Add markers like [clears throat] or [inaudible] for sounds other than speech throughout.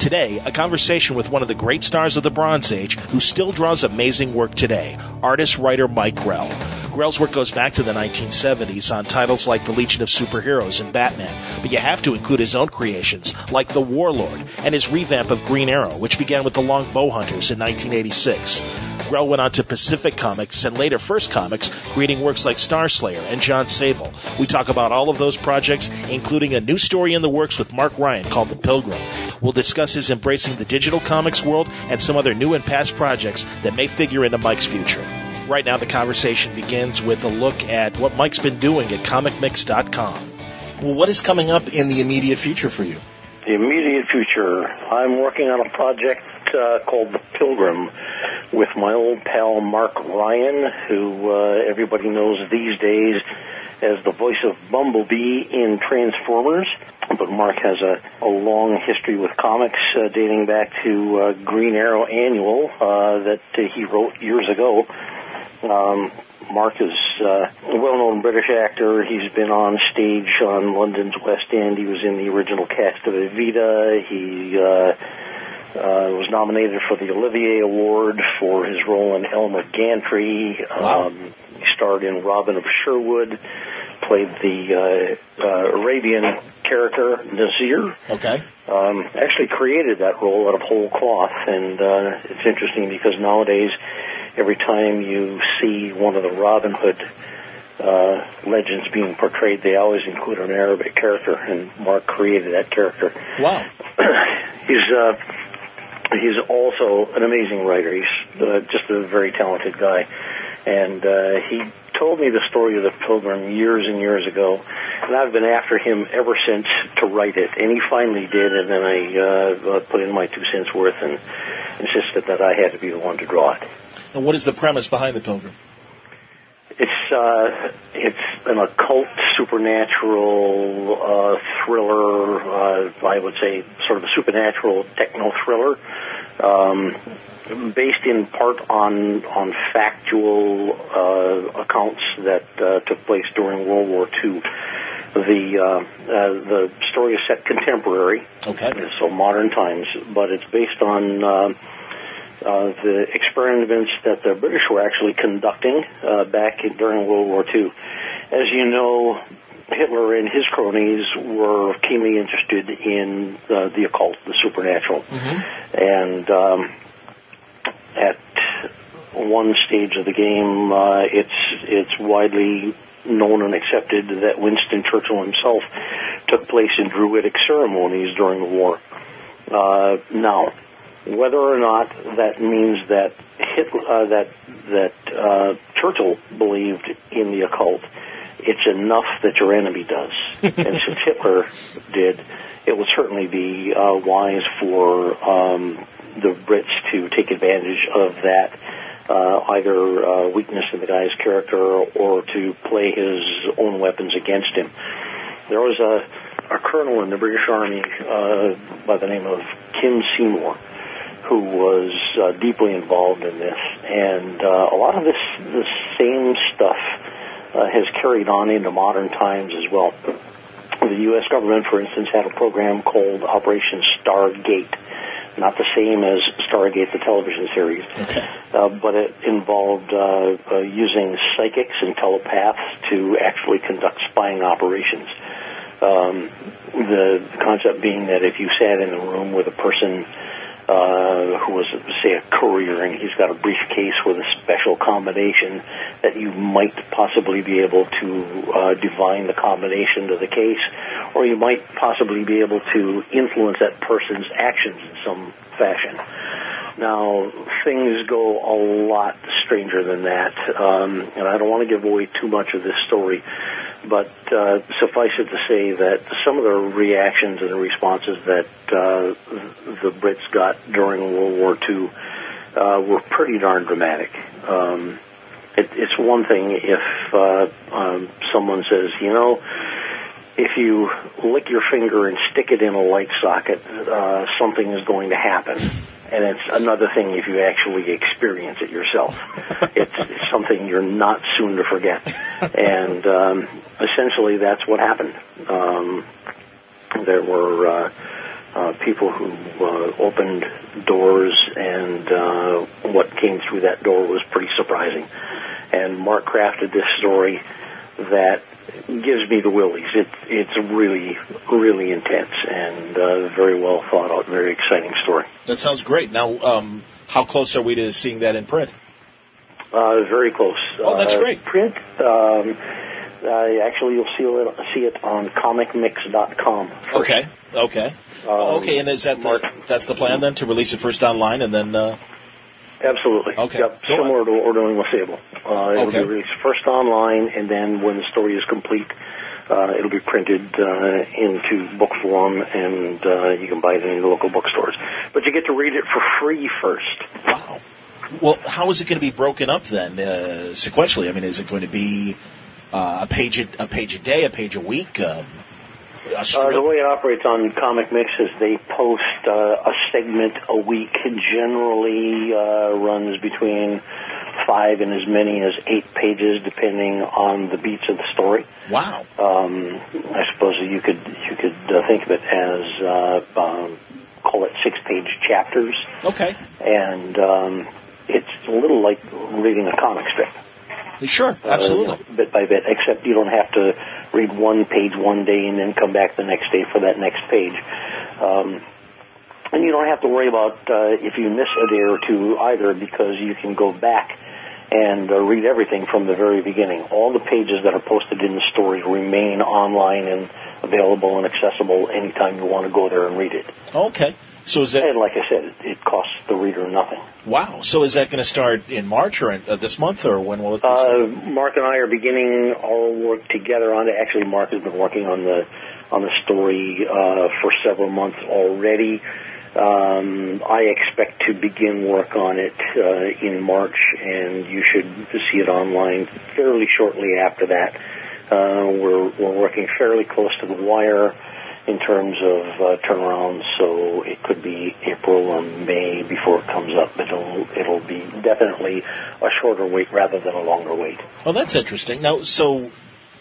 Today, a conversation with one of the great stars of the Bronze Age who still draws amazing work today, artist writer Mike Grell. Grell's work goes back to the 1970s on titles like The Legion of Superheroes and Batman, but you have to include his own creations like The Warlord and his revamp of Green Arrow, which began with The Longbow Hunters in 1986. Grell went on to Pacific Comics and later First Comics, creating works like Starslayer and John Sable. We talk about all of those projects, including a new story in the works with Mark Ryan called The Pilgrim. We'll discuss his embracing the digital comics world and some other new and past projects that may figure into Mike's future. Right now, the conversation begins with a look at what Mike's been doing at ComicMix.com. Well, what is coming up in the immediate future for you? The immediate future, I'm working on a project uh, called The Pilgrim with my old pal Mark Ryan, who uh, everybody knows these days as the voice of Bumblebee in Transformers. But Mark has a, a long history with comics uh, dating back to uh, Green Arrow Annual uh, that uh, he wrote years ago. Um, Mark is uh, a well-known British actor. He's been on stage on London's West End. He was in the original cast of Evita. He uh, uh, was nominated for the Olivier Award for his role in Elmer Gantry. Wow. Um, he starred in Robin of Sherwood, played the uh, uh, Arabian character Nazir. Okay. Um, actually created that role out of whole cloth, and uh, it's interesting because nowadays, every time you see one of the Robin Hood uh, legends being portrayed, they always include an Arabic character, and Mark created that character. Wow. [clears throat] he's uh, he's also an amazing writer. He's uh, just a very talented guy, and uh, he told me the story of the Pilgrim years and years ago, and I've been after him ever since to write it. And he finally did, and then I uh, put in my two cents worth and insisted that I had to be the one to draw it. And what is the premise behind The Pilgrim? It's uh, it's an occult, supernatural uh, thriller. Uh, I would say sort of a supernatural techno thriller, um, based in part on on factual uh, accounts that uh, took place during World War II. The uh, uh, the story is set contemporary, Okay. so modern times, but it's based on. Uh, uh, the experiments that the British were actually conducting uh, back in, during World War II. As you know, Hitler and his cronies were keenly interested in uh, the occult, the supernatural, and um, at one stage of the game, uh, it's it's widely known and accepted that Winston Churchill himself took place in Druidic ceremonies during the war. Uh, now, whether or not that means that Hitler, uh, that that uh, Churchill believed in the occult, it's enough that your enemy does. [laughs] and since Hitler did, it would certainly be uh, wise for um, the Brits to take advantage of that. Uh, either uh, weakness in the guy's character or to play his own weapons against him. There was a, a colonel in the British Army uh, by the name of Kim Seymour who was uh, deeply involved in this, and uh, a lot of this the same stuff has carried on into modern times as well. The U.S. government, for instance, had a program called Operation Stargate not the same as Stargate, the television series, Okay. uh, but it involved uh, uh, using psychics and telepaths to actually conduct spying operations. Um, the concept being that if you sat in a room with a person uh, who was, say, a courier, and he's got a briefcase with a special combination that you might possibly be able to uh, divine the combination to the case, or you might possibly be able to influence that person's actions in some fashion. Now, things go a lot stranger than that, um, and I don't want to give away too much of this story, but uh, suffice it to say that some of the reactions and the responses that uh, the Brits got during World War II uh, were pretty darn dramatic. Um, it, it's one thing if uh, um, someone says, you know, if you lick your finger and stick it in a light socket, uh, something is going to happen. And it's another thing if you actually experience it yourself. [laughs] it's, it's something you're not soon to forget. And um, essentially, that's what happened. Um, there were uh, uh, people who uh, opened doors, and uh, what came through that door was pretty surprising. And Mark crafted this story that gives me the willies. It, it's really, really intense and uh, very well thought out, very exciting story. That sounds great. Now, um, how close are we to seeing that in print? Uh, very close. Oh, that's Uh, great. Print. Um, uh, actually, you'll see it, see it on comicmix.com. first. Okay. Okay. Um, okay, and is that the, that's the plan then to release it first online and then? Uh, Absolutely. Okay. Yep. Go Similar to what we're doing with Sable. Uh, it'll Okay. be released first online, and then when the story is complete, uh, it'll be printed uh, into book form, and uh, you can buy it in the local bookstores. But you get to read it for free first. wow. Well, how is it going to be broken up then uh, sequentially? I mean, is it going to be uh, a page a, a page a day, a page a week? Um, a Uh, strip? the way it operates on Comic Mix is they post uh, a segment a week. Generally uh, runs between five and as many as eight pages, depending on the beats of the story. wow. Um, I suppose you could you could uh, think of it as uh, um, call it six page chapters, Okay. and um, it's a little like reading a comic strip. Sure. uh, Absolutely. you know, bit by bit, except you don't have to read one page one day and then come back the next day for that next page. Um, and you don't have to worry about uh, if you miss a day or two either because you can go back and uh, read everything from the very beginning. All the pages that are posted in the story remain online and available and accessible anytime you want to go there and read it. Okay. So is that And like I said, it, costs the reader nothing. wow? So is that going to start in March or in, uh, this month or when will it? Be Uh, Mark and I are beginning our work together on it. Actually, Mark has been working on the on the story uh, for several months already. Um, I expect to begin work on it uh, in March, and you should see it online fairly shortly after that. Uh, we're we're working fairly close to the wire in terms of uh, turnaround, so it could be April or May before it comes up. But it'll it'll be definitely a shorter wait rather than a longer wait. Oh, that's interesting. Now, so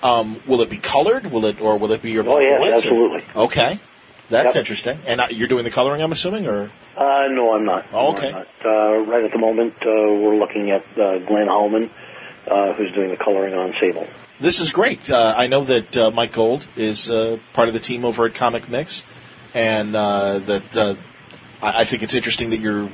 um, will it be colored? Will it or will it be your Oh black and yes, whites, or- absolutely. Okay, that's Yep. interesting. And uh, you're doing the coloring, I'm assuming, or Uh, no, I'm not. Oh, No, okay. I'm not. Uh, right at the moment, uh, we're looking at uh, Glenn Hallman, uh, who's doing the coloring on Sable. This is great. Uh, I know that uh, Mike Gold is uh, part of the team over at Comic Mix, and uh, that uh, I, I think it's interesting that you're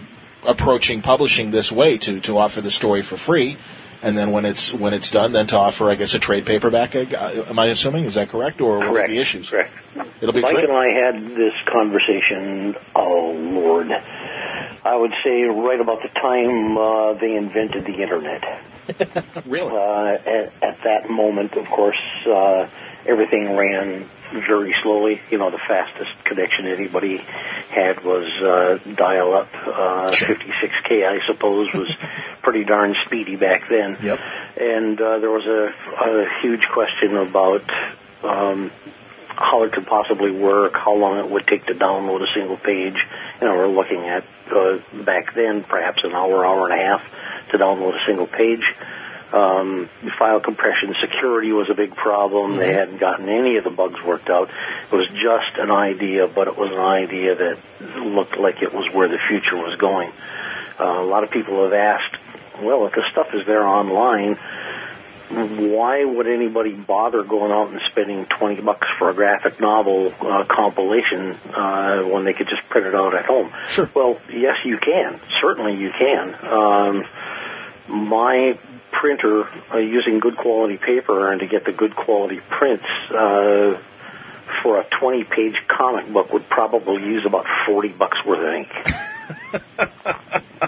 approaching publishing this way to to offer the story for free. And then when it's when it's done, then to offer, I guess, a trade paperback. uh, Am I assuming is that correct, or will Correct. it be issues? Correct. It'll be Mike trade- and I had this conversation. Oh Lord, I would say right about the time uh, they invented the internet. [laughs] Really? Uh, at, at that moment, of course, uh, everything ran very slowly. You know, the fastest connection anybody had was uh, dial-up. Uh, Sure. 56k, I suppose, was [laughs] pretty darn speedy back then. Yep. And uh, there was a, a huge question about um, how it could possibly work, how long it would take to download a single page. You know, we're looking at uh, back then perhaps an hour, hour and a half to download a single page. Um, file compression security was a big problem. They hadn't gotten any of the bugs worked out. It was just an idea, but it was an idea that looked like it was where the future was going. Uh, a lot of people have asked, well, if the stuff is there online, why would anybody bother going out and spending 20 bucks for a graphic novel uh, compilation uh, when they could just print it out at home? Sure. Well, yes, you can. Certainly you can. Um, my printer, uh, using good quality paper and to get the good quality prints, uh, for a 20 page comic book would probably use about 40 bucks worth of ink.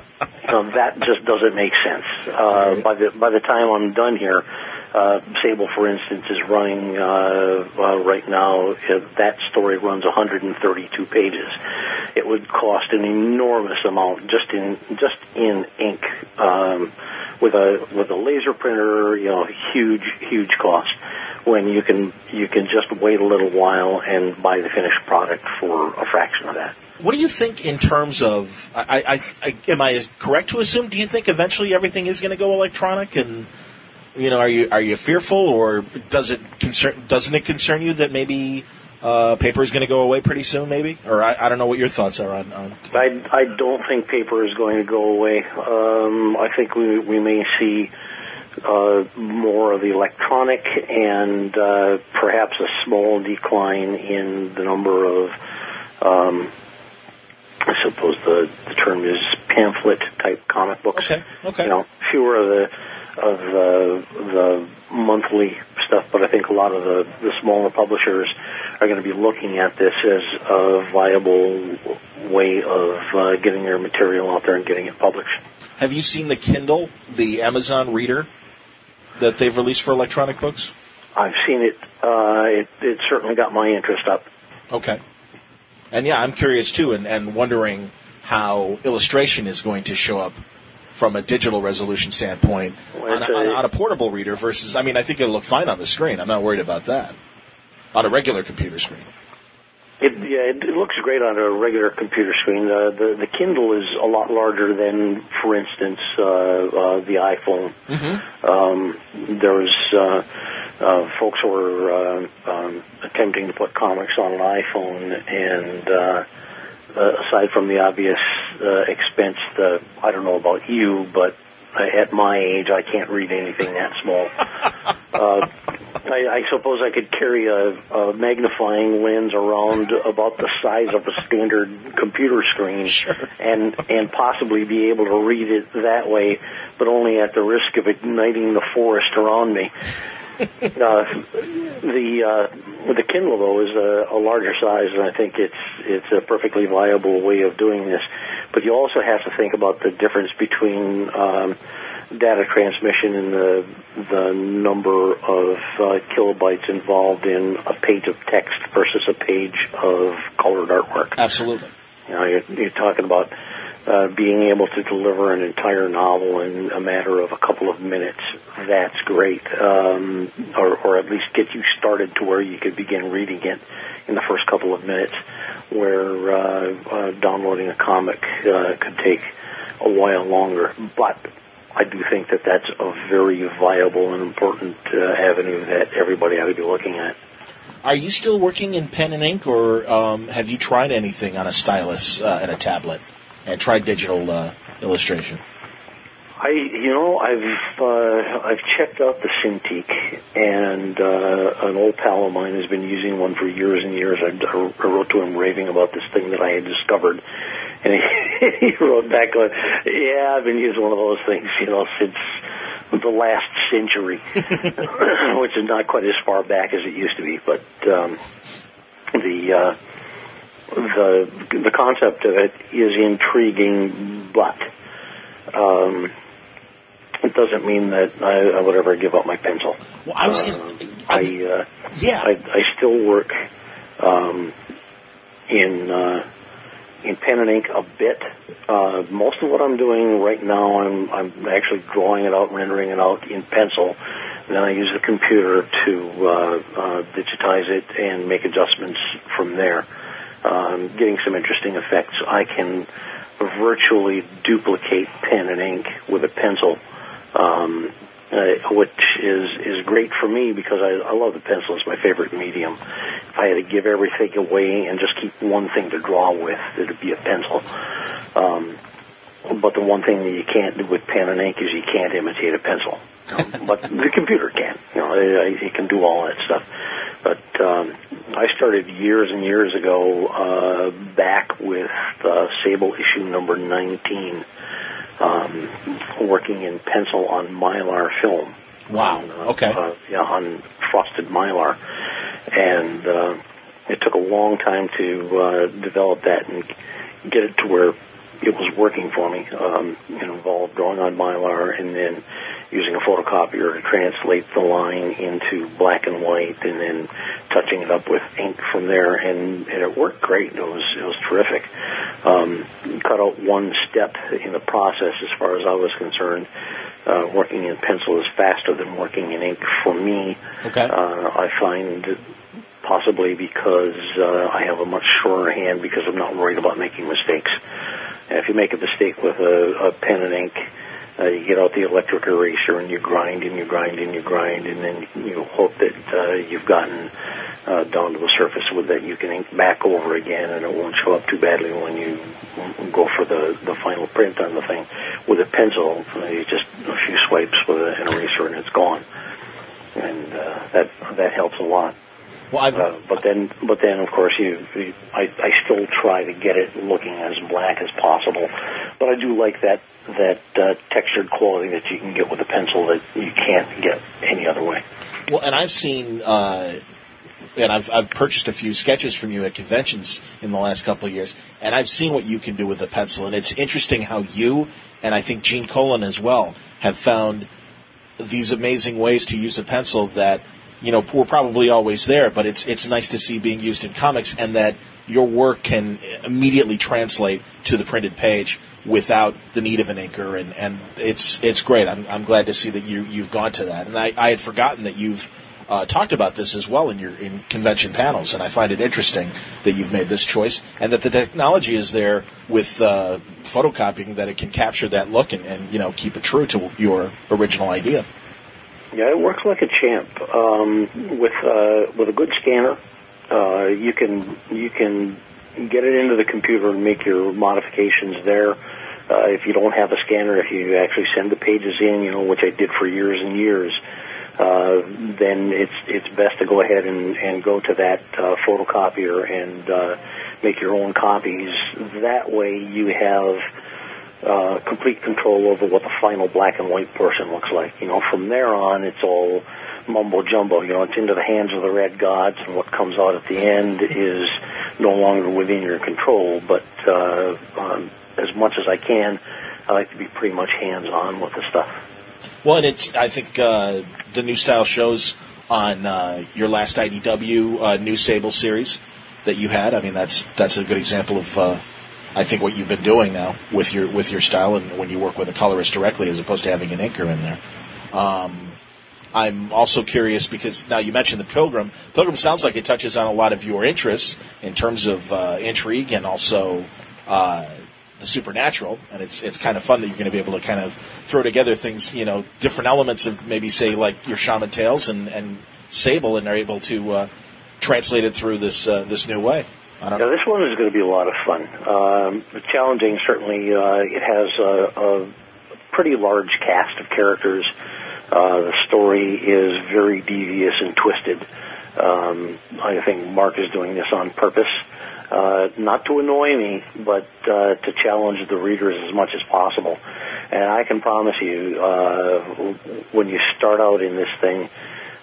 [laughs] you that just doesn't make sense. Uh, by the by the time I'm done here, uh, Sable, for instance, is running uh, uh, right now. That story runs 132 pages. It would cost an enormous amount just in just in ink. Um, with a with a laser printer, you know, huge huge cost. When you can you can just wait a little while and buy the finished product for a fraction of that. What do you think in terms of? I, I, I am I correct to assume? Do you think eventually everything is going to go electronic? And you know, are you are you fearful, or does it concern? Doesn't it concern you that maybe uh, paper is going to go away pretty soon? Maybe, or I, I don't know what your thoughts are on. on I, I don't think paper is going to go away. Um, I think we we may see uh, more of the electronic and uh, perhaps a small decline in the number of. Um, I suppose the, the term is pamphlet type comic books. Okay. Okay. You know, fewer of the of the the monthly stuff, but I think a lot of the the smaller publishers are going to be looking at this as a viable way of uh, getting their material out there and getting it published. Have you seen the Kindle, the Amazon Reader that they've released for electronic books? I've seen it. Uh, it it certainly got my interest up. Okay. And yeah, I'm curious too, and, and wondering how illustration is going to show up from a digital resolution standpoint on, a, on, on a portable reader versus. I mean, I think it'll look fine on the screen. I'm not worried about that. On a regular computer screen. It, yeah, it, it looks great on a regular computer screen. Uh, the the Kindle is a lot larger than, for instance, uh, uh, the iPhone. Um, there's uh, uh, folks who are uh, um, attempting to put comics on an iPhone, and uh, uh, aside from the obvious uh, expense, the I don't know about you, but at my age, I can't read anything that small. [laughs] uh, I, I suppose I could carry a, a magnifying lens around about the size of a standard computer screen, and and possibly be able to read it that way, but only at the risk of igniting the forest around me. [laughs] Uh, the uh, the Kindle though is a, a larger size, and I think it's it's a perfectly viable way of doing this. But you also have to think about the difference between um, data transmission and the the number of uh, kilobytes involved in a page of text versus a page of colored artwork. Absolutely. You know, you're, you're talking about uh, being able to deliver an entire novel in a matter of a couple of minutes. That's great, um, or, or at least get you started to where you could begin reading it in the first couple of minutes. Where uh, uh, downloading a comic uh, could take a while longer, but I do think that that's a very viable and important uh, avenue that everybody ought to be looking at. Are you still working in pen and ink, or um, have you tried anything on a stylus uh, and a tablet, and tried digital uh, illustration? I, you know, I've uh, I've checked out the Cintiq, and uh, an old pal of mine has been using one for years and years. I, I wrote to him raving about this thing that I had discovered, and he, [laughs] he wrote back going, "Yeah, I've been using one of those things, you know, since the last century, [laughs] which is not quite as far back as it used to be, but um, the." Uh, the the concept of it is intriguing, but um, it doesn't mean that I, I would ever give up my pencil. Well, I was Uh, gonna, I uh, yeah. I, I still work um, in uh, in pen and ink a bit. Uh, most of what I'm doing right now, I'm I'm actually drawing it out, rendering it out in pencil. Then I use the computer to uh, uh, digitize it and make adjustments from there. Um, getting some interesting effects. I can virtually duplicate pen and ink with a pencil. Um, uh, which is is great for me because I, I love the pencil. It's my favorite medium. If I had to give everything away and just keep one thing to draw with, it'd be a pencil. Um, but the one thing that you can't do with pen and ink is you can't imitate a pencil. But the computer can. You know, it, it can do all that stuff. But um, I started years and years ago uh, back with uh, Sable issue number 19, um, working in pencil on mylar film. Wow. On, uh, Okay. Uh, yeah, on frosted mylar, and uh, it took a long time to uh, develop that and get it to where it was working for me. Um, it involved drawing on mylar and then using a photocopier to translate the line into black and white, and then touching it up with ink from there, and, and it worked great. It was it was terrific. Um, cut out one step in the process as far as I was concerned. Uh, working in pencil is faster than working in ink for me. Okay. Uh, I find possibly because uh, I have a much surer hand because I'm not worried about making mistakes. And if you make a mistake with a, a pen and ink, uh, you get out the electric eraser and you grind and you grind and you grind, and then you hope that uh, you've gotten uh, down to the surface with that you can ink back over again, and it won't show up too badly when you go for the the final print on the thing. With a pencil, uh, you just a few swipes with an eraser and it's gone, and uh, that that helps a lot. Well, I've, Uh, but then, but then, of course, you, you I, I still try to get it looking as black as possible. But I do like that that uh, textured quality that you can get with a pencil that you can't get any other way. Well, and I've seen, uh, and I've I've purchased a few sketches from you at conventions in the last couple of years, and I've seen what you can do with a pencil, and it's interesting how you and I think Gene Colan as well have found these amazing ways to use a pencil that you know were probably always there, but it's it's nice to see being used in comics, and that your work can immediately translate to the printed page without the need of an inker, and, and it's it's great. I'm I'm glad to see that you you've gone to that, and I, I had forgotten that you've uh, talked about this as well in your in convention panels, and I find it interesting that you've made this choice and that the technology is there with uh, photocopying that it can capture that look and, and you know keep it true to your original idea. Yeah, it works like a champ. Um, with uh, with a good scanner, uh, you can you can get it into the computer and make your modifications there. Uh, if you don't have a scanner, if you actually send the pages in, you know, which I did for years and years, uh, then it's it's best to go ahead and, and go to that uh, photocopier and uh, make your own copies. That way, you have uh, complete control over what the final black and white person looks like. You know, from there on, it's all mumbo jumbo. You know, it's into the hands of the red gods, and what comes out at the end is no longer within your control. But uh, um, as much as I can, I like to be pretty much hands on with the stuff. Well, and it's I think uh, the new style shows on uh, your last IDW uh, new Sable series that you had. I mean, that's that's a good example of uh, I think what you've been doing now with your with your style and when you work with a colorist directly as opposed to having an inker in there. Um, I'm also curious because now you mentioned the Pilgrim. Pilgrim sounds like it touches on a lot of your interests in terms of uh, intrigue and also uh, the supernatural, and it's it's kind of fun that you're going to be able to kind of throw together things, you know, different elements of maybe say like your shaman tales and and Sable, and are able to uh, translate it through this uh, this new way. I don't Now, know. this one is going to be a lot of fun. Um, challenging, certainly. Uh, it has a, a pretty large cast of characters. Uh, the story is very devious and twisted. Um, I think Mark is doing this on purpose, uh, not to annoy me, but uh, to challenge the readers as much as possible. And I can promise you, uh, when you start out in this thing,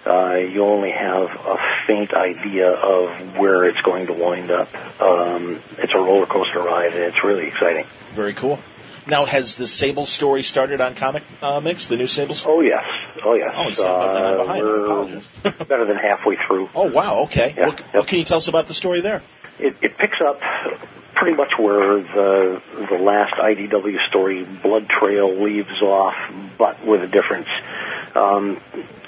uh, you only have a faint idea of where it's going to wind up. Um, it's a roller coaster ride, and it's really exciting. Very cool. Now, has the Sable story started on Comic uh, Mix, the new Sable story? Oh yes, oh yes. Oh, so I'm behind. We're apologize. [laughs] better than halfway through. Oh, wow. Okay. Yeah, What, yep. what can you tell us about the story there? It, it picks up pretty much where the the last IDW story, Blood Trail, leaves off, but with a difference. Um,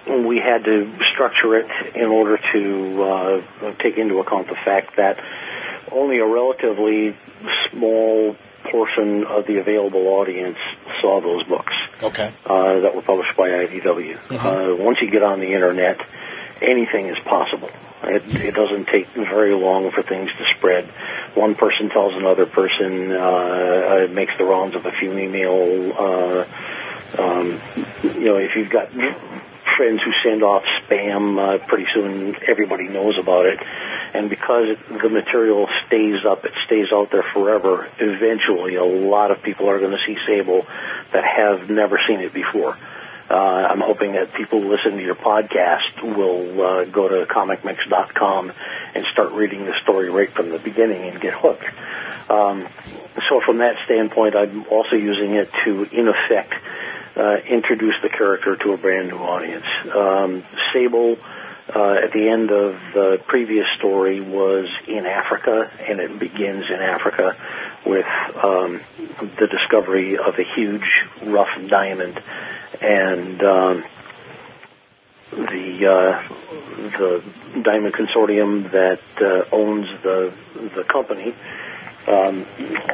we had to structure it in order to uh, take into account the fact that only a relatively small portion of the available audience saw those books. Okay. uh, that were published by IDW. Uh, once you get on the internet, anything is possible. It, it doesn't take very long for things to spread. One person tells another person, uh, it makes the rounds of a few email. Uh, um, you know, if you've got friends who send off spam, uh, pretty soon everybody knows about it. And because the material stays up, it stays out there forever, eventually a lot of people are going to see Sable that have never seen it before. Uh, I'm hoping that people who listen to your podcast will uh, go to comicmix.com and start reading the story right from the beginning and get hooked. Um, so from that standpoint, I'm also using it to, in effect, uh, introduce the character to a brand new audience. Um, Sable, uh, at the end of the previous story, was in Africa, and it begins in Africa with um, the discovery of a huge rough diamond, and um, the uh, the diamond consortium that uh, owns the the company um,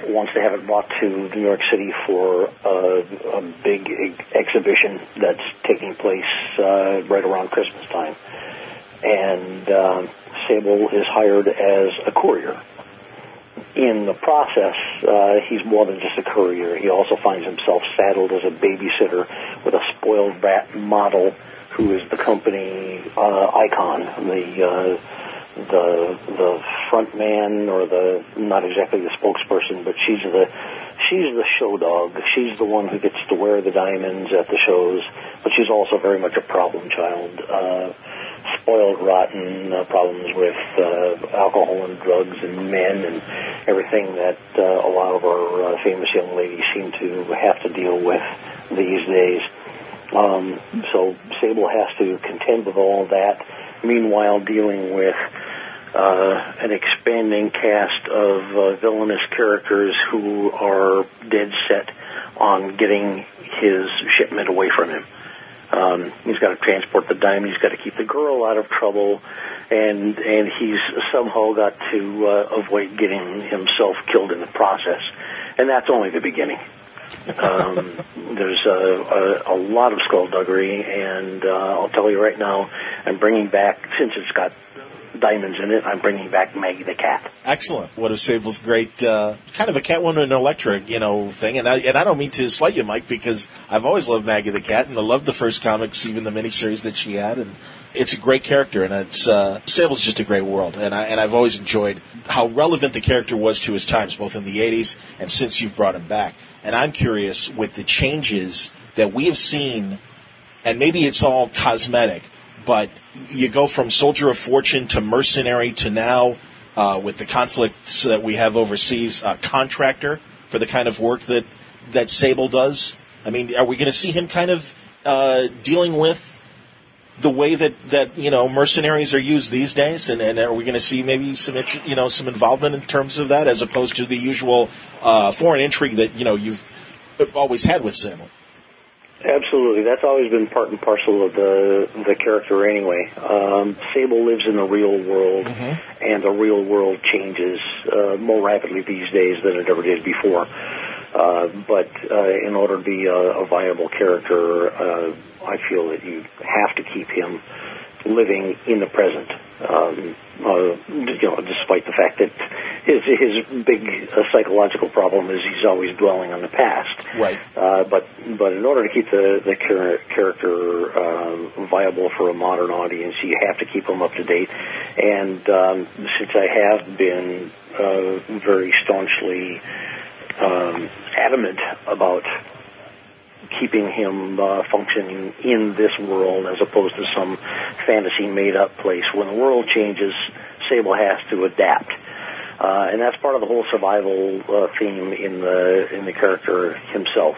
wants to have it brought to New York City for a, a big ex- exhibition that's taking place uh, right around Christmas time, and um, Sable is hired as a courier in the process, uh, he's more than just a courier. He also finds himself saddled as a babysitter with a spoiled brat model who is the company uh, icon, the uh, the the front man or the not exactly the spokesperson, but she's the she's the show dog. She's the one who gets to wear the diamonds at the shows, but she's also very much a problem child. Uh, spoiled rotten uh, problems with uh, alcohol and drugs and men and everything that uh, a lot of our uh, famous young ladies seem to have to deal with these days. Um, so Sable has to contend with all that, meanwhile dealing with uh, an expanding cast of uh, villainous characters who are dead set on getting his shipment away from him. Um, he's got to transport the diamond. He's got to keep the girl out of trouble, and and he's somehow got to uh, avoid getting himself killed in the process. And that's only the beginning. Um, there's a, a, a lot of skullduggery, and uh, I'll tell you right now, I'm bringing back since it's got diamonds in it. I'm bringing back Maggie the cat. Excellent. What a Sable's great, uh, kind of a Catwoman and Elektra, you know, thing. And I, and I don't mean to slight you, Mike, because I've always loved Maggie the cat, and I loved the first comics, even the miniseries that she had, and it's a great character, and it's uh, Sable's just a great world, and I and I've always enjoyed how relevant the character was to his times, both in the '80s and since you've brought him back. And I'm curious with the changes that we have seen, and maybe it's all cosmetic, but you go from soldier of fortune to mercenary to now uh, with the conflicts that we have overseas, uh, contractor for the kind of work that that Sable does. I mean, are we going to see him kind of uh, dealing with the way that, that you know mercenaries are used these days, and, and are we going to see maybe some you know some involvement in terms of that, as opposed to the usual uh, foreign intrigue that you know you've always had with Sable? Absolutely, that's always been part and parcel of the the character anyway. Um, Sable lives in the real world, and the real world changes uh, more rapidly these days than it ever did before. Uh, but uh, in order to be a, a viable character, uh, I feel that you have to keep him living in the present. Um, uh, you know, despite the fact that his his big uh, psychological problem is he's always dwelling on the past. Right. Uh, but but in order to keep the the char- character uh, viable for a modern audience, you have to keep him up to date. And um, since I have been uh, very staunchly um, adamant about keeping him uh, functioning in this world as opposed to some fantasy made up place. When the world changes, Sable has to adapt. Uh, and that's part of the whole survival uh, theme in the in the character himself.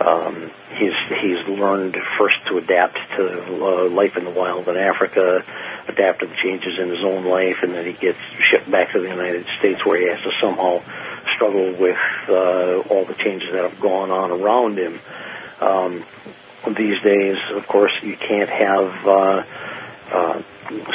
Um, he's he's learned first to adapt to uh, life in the wild in Africa, adapt to the changes in his own life, and then he gets shipped back to the United States where he has to somehow struggle with uh, all the changes that have gone on around him. Um, these days, of course, you can't have uh, uh,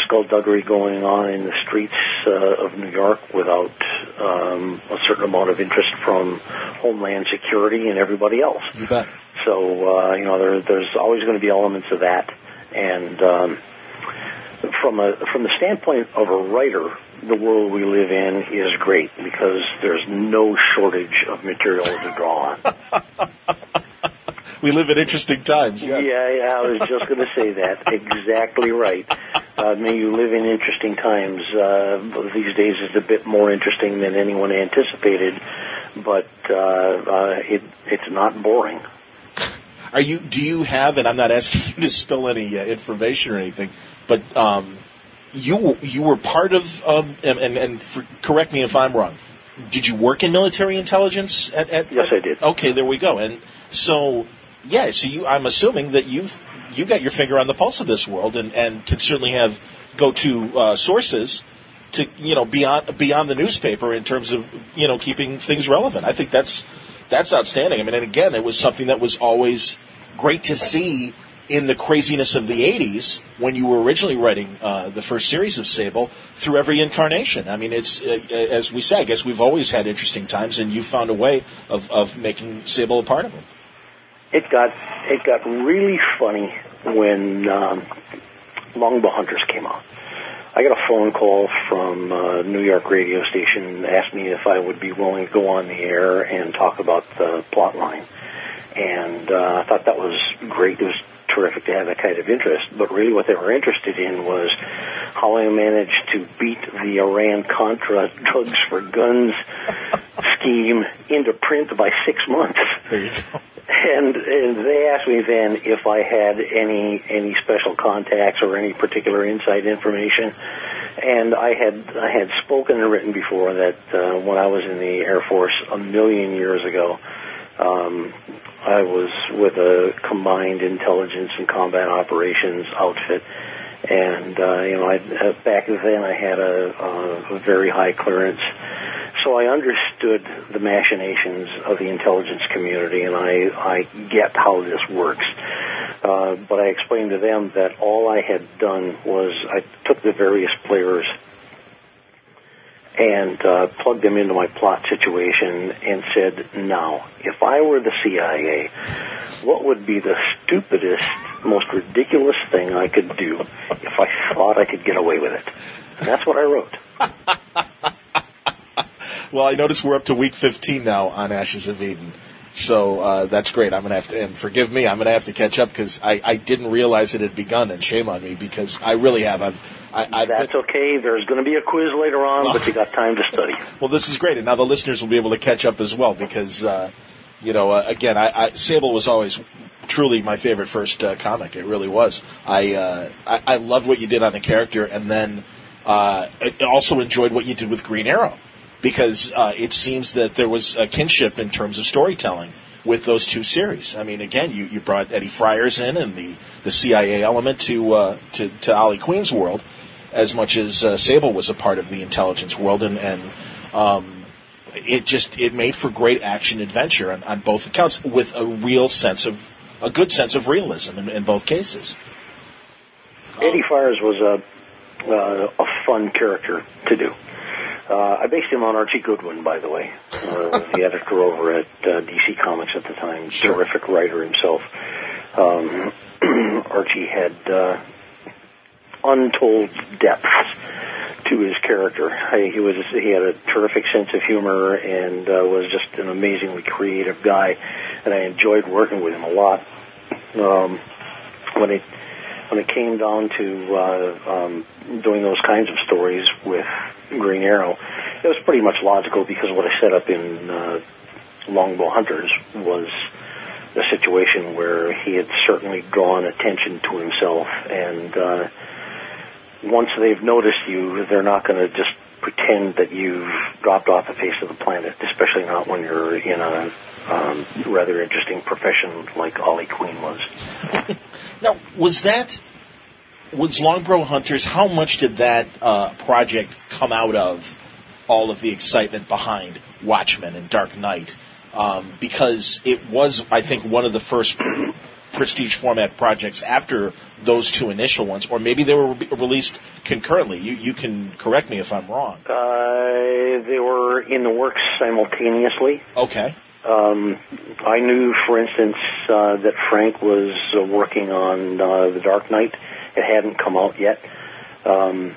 skullduggery going on in the streets uh, of New York without um, a certain amount of interest from Homeland Security and everybody else. You bet. So uh, you know, there, there's always going to be elements of that, and um, from a from the standpoint of a writer, the world we live in is great because there's no shortage of material to draw on. [laughs] We live in interesting times. Yeah, yeah, I was just going to say that. [laughs] Exactly right. Uh, may you live in interesting times. Uh, these days is a bit more interesting than anyone anticipated, but uh, uh, it it's not boring. [laughs] Are you? Do you have? And I'm not asking [laughs] you to spill any uh, information or anything, but um, you you were part of um, and and, and for, correct me if I'm wrong. Did you work in military intelligence? At, at, Yes, I did. Okay, there we go. And so yeah, so you I'm assuming that you've you got your finger on the pulse of this world and and can certainly have go to uh, sources to you know beyond beyond the newspaper in terms of you know keeping things relevant. I think that's that's outstanding. I mean, and again, it was something that was always great to see in the craziness of the '80s when you were originally writing uh, the first series of Sable through every incarnation. I mean, it's uh, as we say. I guess we've always had interesting times, and you found a way of of making Sable a part of them. It got it got really funny when um, Longbow Hunters came out. I got a phone call from a New York radio station, asked me if I would be willing to go on the air and talk about the plot line. And uh, I thought that was great. It was terrific to have that kind of interest. But really what they were interested in was how I managed to beat the Iran-Contra drugs for guns [laughs] scheme into print by six months. There you go. And, and they asked me then if I had any any special contacts or any particular inside information. And I had I had spoken and written before that uh, when I was in the Air Force a million years ago, um, I was with a combined intelligence and combat operations outfit, and uh, you know I, uh, back then I had a, a, a very high clearance so I understood the machinations of the intelligence community, and I, I get how this works. Uh, but I explained to them that all I had done was I took the various players and uh, plugged them into my plot situation and said, now, if I were the CIA, what would be the stupidest, most ridiculous thing I could do if I thought I could get away with it? And that's what I wrote. [laughs] Well, I notice we're up to week 15 now on Ashes of Eden. So uh, that's great. I'm gonna have to, and forgive me, I'm gonna have to catch up because I, I didn't realize it had begun, and shame on me because I really have. I've, I, I've That's okay. There's going to be a quiz later on, but you got time to study. [laughs] well, this is great, and now the listeners will be able to catch up as well because, uh, you know, uh, again, I, I, Sable was always truly my favorite first uh, comic. It really was. I, uh, I I loved what you did on the character, and then uh, I also enjoyed what you did with Green Arrow because uh, it seems that there was a kinship in terms of storytelling with those two series. I mean, again, you, you brought Eddie Fyers in and the, the CIA element to, uh, to to Ollie Queen's world, as much as uh, Sable was a part of the intelligence world, and and um, it just it made for great action adventure on, on both accounts with a real sense of a good sense of realism in, in both cases. Eddie Fyers was a uh, a fun character to do. Uh, I based him on Archie Goodwin, by the way, uh, the editor over at uh, DC Comics at the time. Sure. Terrific writer himself. Um, [clears throat] Archie had uh, untold depths to his character. He was he had a terrific sense of humor and uh, was just an amazingly creative guy, and I enjoyed working with him a lot. Um, when it when it came down to uh, um, doing those kinds of stories with Green Arrow, it was pretty much logical because what I set up in uh, Longbow Hunters was a situation where he had certainly drawn attention to himself, and uh, once they've noticed you, they're not going to just pretend that you've dropped off the face of the planet, especially not when you're in a um, rather interesting profession like Ollie Queen was. [laughs] Now, was that was Longbow Hunters? How much did that uh, project come out of all of the excitement behind Watchmen and Dark Knight? Um, because it was, I think, one of the first prestige format projects after those two initial ones, or maybe they were re- released concurrently. You you can correct me if I'm wrong. Uh, they were in the works simultaneously. Okay. Um, I knew, for instance, uh, that Frank was uh, working on uh, The Dark Knight. It hadn't come out yet. Um,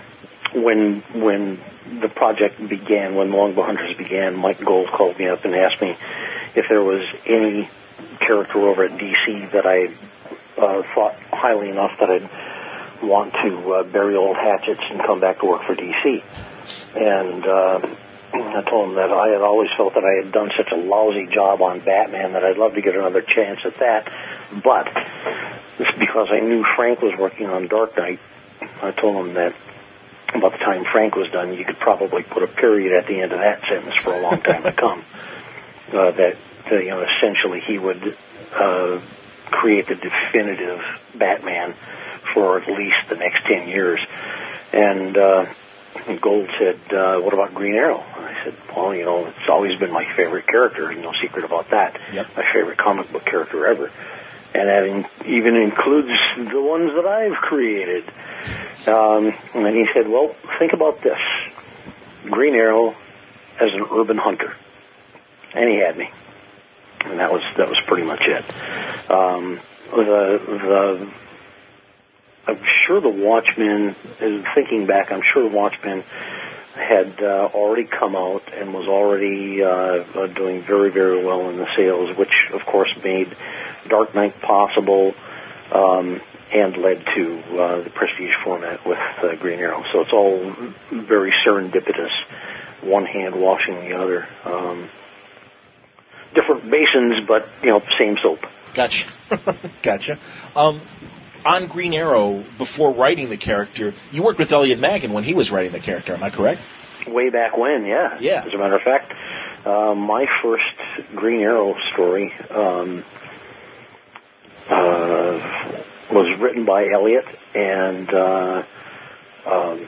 when when the project began, when Longbow Hunters began, Mike Gold called me up and asked me if there was any character over at DC that I uh, thought highly enough that I'd want to uh, bury old hatchets and come back to work for DC. And uh, I told him that I had always felt that I had done such a lousy job on Batman that I'd love to get another chance at that. But it's because I knew Frank was working on Dark Knight. I told him that about the time Frank was done, you could probably put a period at the end of that sentence for a long time to come. [laughs] Uh, that uh, you know, essentially he would uh, create the definitive Batman for at least the next ten years. And uh, Gold said, uh, "What about Green Arrow?" And I said, "Well, you know, it's always been my favorite character. No secret about that. Yep. My favorite comic book character ever." And that in, even includes the ones that I've created. Um, and he said, well, think about this. Green Arrow as an urban hunter. And he had me. And that was, that was pretty much it. Um, the, the, I'm sure the Watchmen, thinking back, I'm sure the Watchmen had uh, already come out and was already uh, uh, doing very, very well in the sales, which of course made Dark Knight possible um, and led to uh, the prestige format with uh, Green Arrow. So it's all very serendipitous, one hand washing the other. Um, different basins, but you know, same soap. Gotcha. [laughs] gotcha. Um, on Green Arrow, before writing the character, you worked with Elliot Maggin when he was writing the character. Am I correct? Way back when, yeah. Yeah. As a matter of fact, uh, my first Green Arrow story um, uh, was written by Elliot, and uh, um,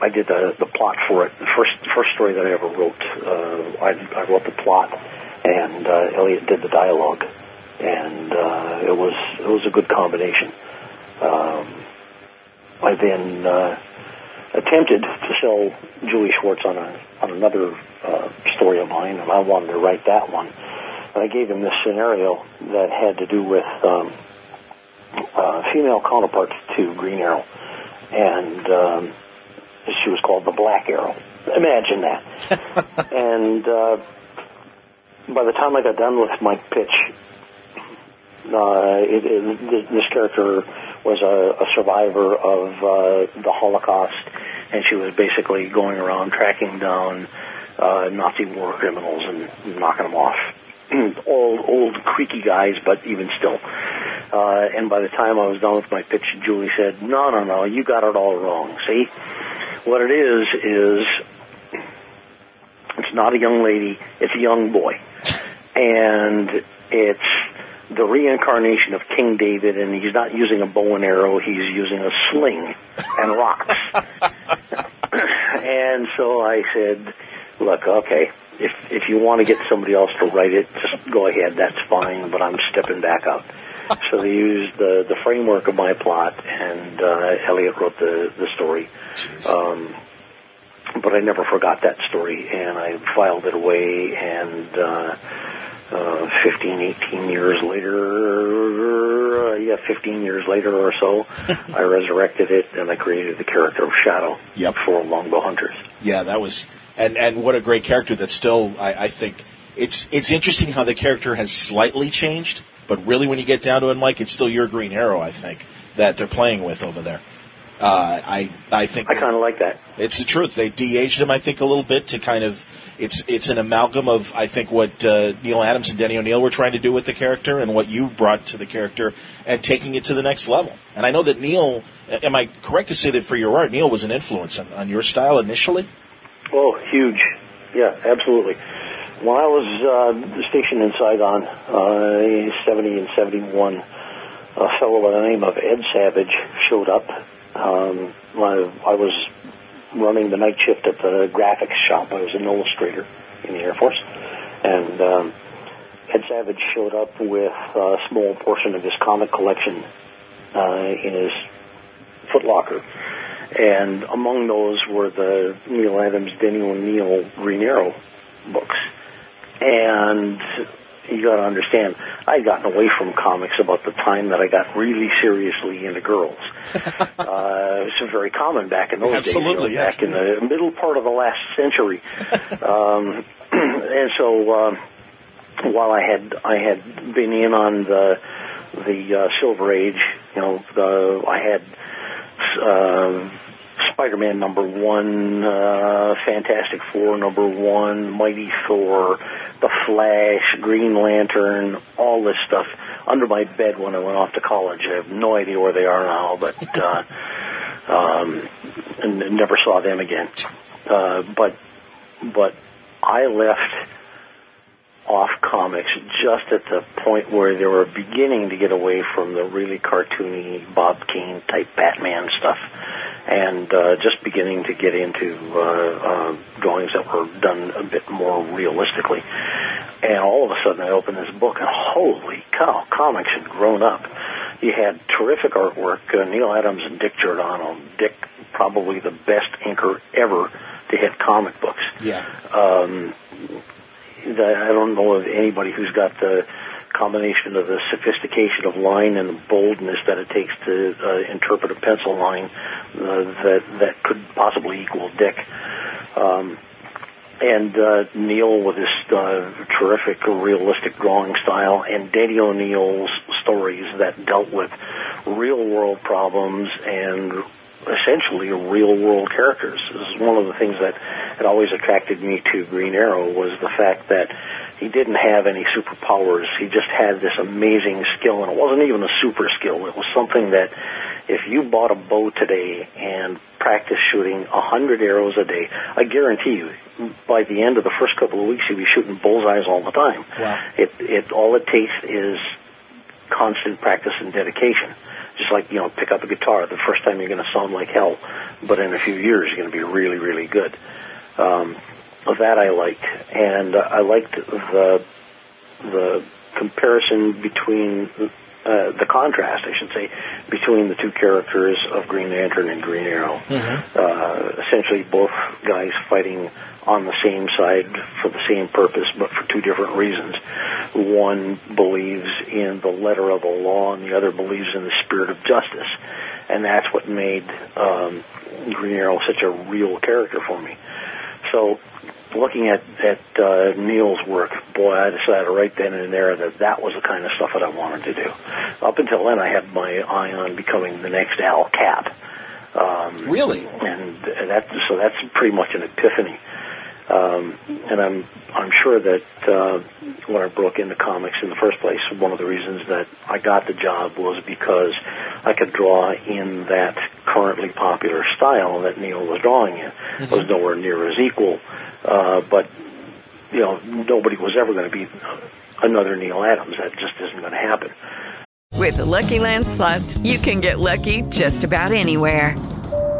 I did the, the plot for it. The first first story that I ever wrote, uh, I, I wrote the plot, and uh, Elliot did the dialogue, and uh, it was it was a good combination. Um, I then uh, attempted to sell Julie Schwartz on a on another uh, story of mine, and I wanted to write that one. And I gave him this scenario that had to do with um, uh, female counterparts to Green Arrow, and um, she was called the Black Arrow. Imagine that. [laughs] and uh, by the time I got done with my pitch, uh, it, it, this character was a, a survivor of uh, the Holocaust, and she was basically going around tracking down uh, Nazi war criminals and knocking them off. [clears throat] old, old, creaky guys, but even still. Uh, and by the time I was done with my pitch, Julie said, "No, no, no, you got it all wrong. See, what it is is it's not a young lady; it's a young boy, and it's." the reincarnation of King David, and he's not using a bow and arrow, he's using a sling and rocks. [laughs] and so I said, look, okay, if if you want to get somebody else to write it, just go ahead, that's fine, but I'm stepping back out. so they used the the framework of my plot, and uh, Elliot wrote the the story. Um, but I never forgot that story, and I filed it away, and uh, uh, 15, 18 years later, uh, yeah, 15 years later or so, [laughs] I resurrected it and I created the character of Shadow Yep. for Longbow Hunters. Yeah, that was, and and what a great character. That still, I, I think it's it's interesting how the character has slightly changed, but really when you get down to it, Mike, it's still your Green Arrow. I think that they're playing with over there. Uh, I I think I kind of like that. it's the truth. They de-aged him, I think, a little bit to kind of. It's it's an amalgam of I think what uh, Neal Adams and Denny O'Neal were trying to do with the character and what you brought to the character and taking it to the next level. And I know that Neal, am I correct to say that for your art, Neil was an influence on, on your style initially? Oh, huge. Yeah, absolutely. When I was uh, stationed in Saigon, uh, 70 and 71, a fellow by the name of Ed Savage showed up. Um, I, I was running the night shift at the graphics shop. I was an illustrator in the Air Force. And um, Ed Savage showed up with a small portion of his comic collection uh, in his footlocker. And among those were the Neal Adams, Denny O'Neil, Green Arrow books. and you got to understand, I'd gotten away from comics about the time that I got really seriously into girls. [laughs] uh, it was very common back in those Absolutely, days, know, yes. back in the middle part of the last century. [laughs] um, [clears throat] and so, uh, while I had I had been in on the the uh, Silver Age, you know, the, I had uh, Spider-Man number one, uh, Fantastic Four number one, Mighty Thor, The Flash, Green Lantern, all this stuff under my bed when I went off to college. I have no idea where they are now, but uh, um, and never saw them again. Uh, but but I left off comics just at the point where they were beginning to get away from the really cartoony Bob Kane type Batman stuff and uh, just beginning to get into uh, uh, drawings that were done a bit more realistically. And all of a sudden I opened this book and holy cow, comics had grown up. You had terrific artwork, uh, Neal Adams and Dick Giordano. Dick, probably the best inker ever to hit comic books. Yeah. Um, I don't know of anybody who's got the combination of the sophistication of line and the boldness that it takes to uh, interpret a pencil line uh, that that could possibly equal Dick. Um, and uh, Neal with his uh, terrific realistic drawing style, and Danny O'Neil's stories that dealt with real world problems and essentially real world characters. This is one of the things that had always attracted me to Green Arrow was the fact that he didn't have any superpowers. He just had this amazing skill, and it wasn't even a super skill. It was something that if you bought a bow today and practiced shooting a hundred arrows a day, I guarantee you, by the end of the first couple of weeks, you'll be shooting bullseyes all the time. Wow. It it all it takes is constant practice and dedication. Just like you know, pick up a guitar. The first time you're going to sound like hell, but in a few years you're going to be really, really good. Um, that I liked, and uh, I liked the the comparison between uh, the contrast, I should say, between the two characters of Green Lantern and Green Arrow. Uh, essentially, both guys fighting on the same side for the same purpose, but for two different reasons. One believes in the letter of the law, and the other believes in the spirit of justice, and that's what made um, Green Arrow such a real character for me. So looking at at uh, Neal's work, boy, I decided right then and there that that was the kind of stuff that I wanted to do. Up until then, I had my eye on becoming the next Al Capp. Um, Really? and that so that's pretty much an epiphany. Um, and I'm I'm sure that uh, when I broke into comics in the first place, one of the reasons that I got the job was because I could draw in that currently popular style that Neal was drawing in. It was nowhere near as equal, uh, but you know nobody was ever going to be another Neal Adams. That just isn't going to happen. With the Lucky Land slots, you can get lucky just about anywhere.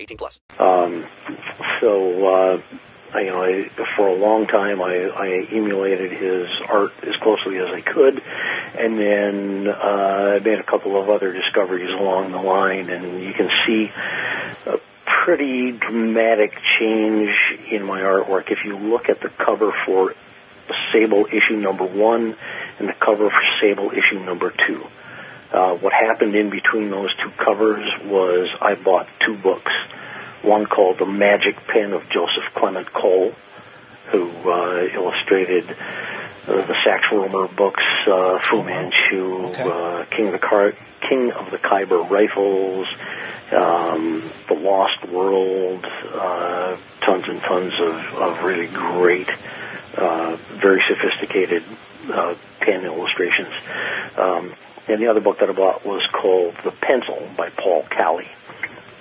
18 plus. Um, so, uh, I, you know, I, for a long time, I, I emulated his art as closely as I could, and then uh, I made a couple of other discoveries along the line, and you can see a pretty dramatic change in my artwork. If you look at the cover for Sable issue number one and the cover for Sable issue number two. Uh, what happened in between those two covers was I bought two books. One called The Magic Pen of Joseph Clement Coll, who uh, illustrated uh, the Sax Rohmer books, uh, Fu Manchu, uh, King of the Car- King of the Khyber Rifles, um, The Lost World, uh, tons and tons of, of really great, uh, very sophisticated uh, pen illustrations. Um, and the other book that I bought was called The Pencil by Paul Calle.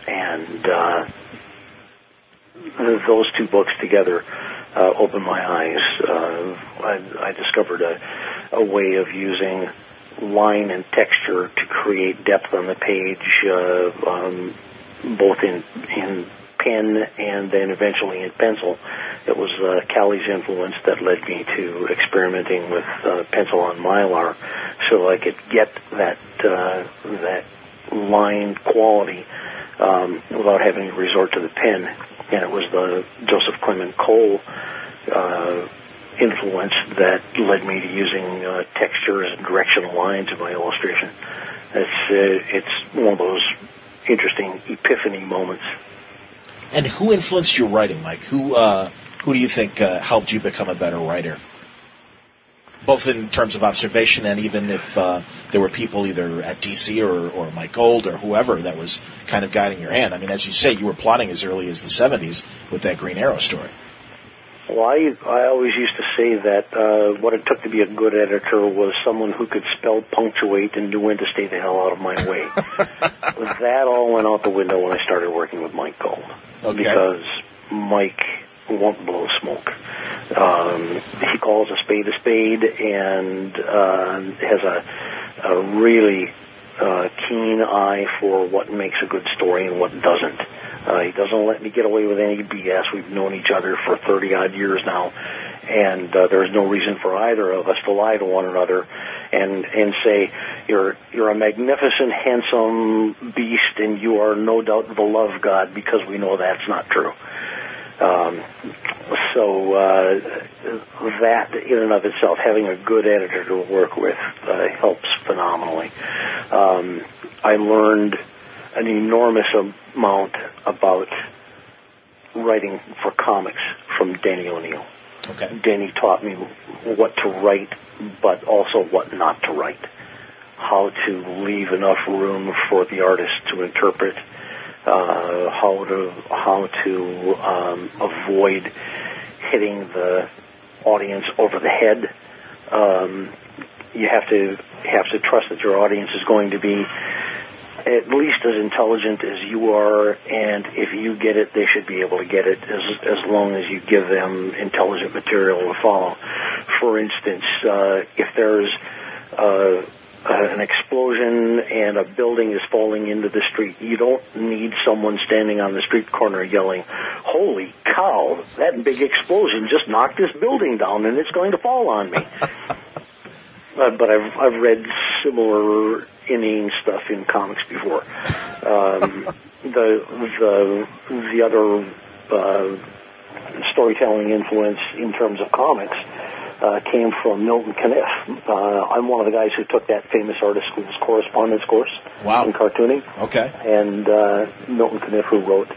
And uh, those two books together uh, opened my eyes. Uh, I, I discovered a, a way of using line and texture to create depth on the page, uh, um, both in in pen and then eventually in pencil. It was uh, Calle's influence that led me to experimenting with uh, pencil on mylar, so I could get that uh, that line quality um, without having to resort to the pen. And it was the Joseph Clement Coll uh, influence that led me to using uh, textures and directional lines in my illustration. It's uh, it's one of those interesting epiphany moments. And who influenced your writing, Mike? Who uh, who do you think uh, helped you become a better writer? Both in terms of observation and even if uh, there were people either at DC or, or Mike Gold or whoever that was kind of guiding your hand. I mean, as you say, you were plotting as early as the 70s with that Green Arrow story. Well, I I always used to say that uh, what it took to be a good editor was someone who could spell punctuate and knew when to stay the hell out of my way. [laughs] that all went out the window when I started working with Mike Gold Okay. because Mike won't blow smoke. Um, he calls a spade a spade and uh, has a, a really uh, keen eye for what makes a good story and what doesn't. Uh, he doesn't let me get away with any BS. We've known each other for 30 odd years now, and uh, there's no reason for either of us to lie to one another and and say you're you're a magnificent, handsome beast, and you are no doubt the love god because we know that's not true. Um, so uh, that in and of itself, having a good editor to work with uh, helps phenomenally. Um, I learned an enormous amount about writing for comics from Danny O'Neil. Okay. Danny taught me what to write, but also what not to write. How to leave enough room for the artist to interpret. Uh, how to how to um, avoid hitting the audience over the head. Um, you have to have to trust that your audience is going to be at least as intelligent as you are, and if you get it, they should be able to get it as as long as you give them intelligent material to follow. For instance, uh, if there's uh, an explosion and a building is falling into the street, you don't need someone standing on the street corner yelling, "Holy cow! That big explosion just knocked this building down, and it's going to fall on me." [laughs] Uh, but I've I've read similar inane stuff in comics before. Um, [laughs] the the the other uh, storytelling influence in terms of comics uh, came from Milton Caniff. Uh, I'm one of the guys who took that famous artist school's correspondence course Wow. in cartooning. Okay. And uh, Milton Caniff, who wrote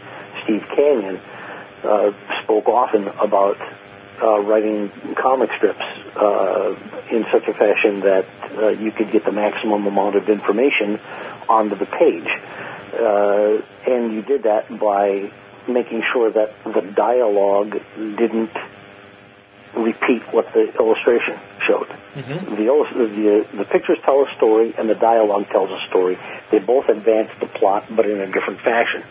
Steve Canyon, uh, spoke often about uh, writing comic strips uh, in such a fashion that uh, you could get the maximum amount of information onto the page. Uh, and you did that by making sure that the dialogue didn't repeat what the illustration showed. The, illus- the the pictures tell a story and the dialogue tells a story. They both advance the plot, but in a different fashion.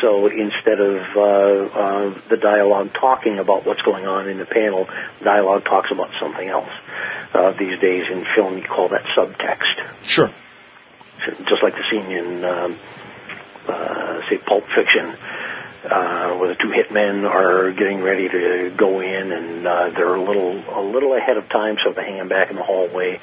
So instead of uh, uh, the dialogue talking about what's going on in the panel, dialogue talks about something else. Uh, these days in film, you call that subtext. Sure. Just like the scene in, um, uh, say, Pulp Fiction, uh, where the two hitmen are getting ready to go in, and uh, they're a little a little ahead of time, so they're hanging back in the hallway,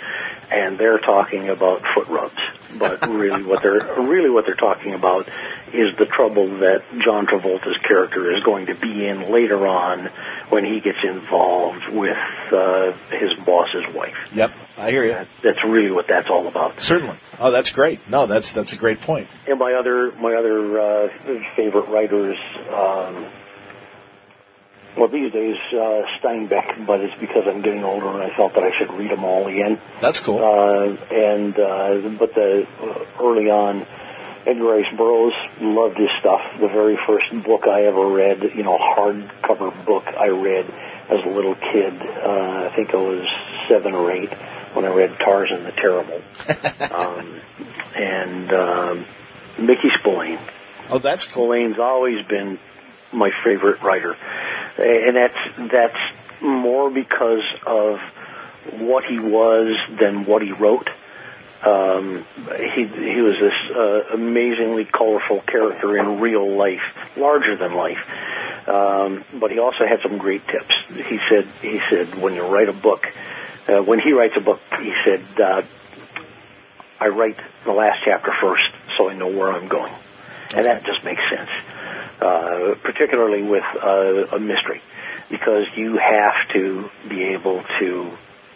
and they're talking about foot rubs. But really, what they're really what they're talking about is the trouble that John Travolta's character is going to be in later on when he gets involved with uh, his boss's wife. Yep. I hear you. That's really what that's all about. Certainly. Oh, that's great. No, that's that's a great point. And my other my other uh, favorite writers, um, Well, these days uh, Steinbeck, but it's because I'm getting older and I felt that I should read them all again. That's cool. Uh, and uh, but the uh, early on, Edgar Rice Burroughs loved his stuff. The very first book I ever read, you know, hardcover book I read as a little kid. Uh, I think I was seven or eight when I read Tarzan the Terrible, [laughs] um, and um, Mickey Spillane. Oh, that's cool. Spillane's always been my favorite writer, and that's that's more because of what he was than what he wrote. Um, he he was this uh, amazingly colorful character in real life, larger than life. Um, but he also had some great tips. He said he said when you write a book, uh, when he writes a book, he said uh, I write the last chapter first so I know where I'm going, and that just makes sense, uh, particularly with uh, a mystery, because you have to be able to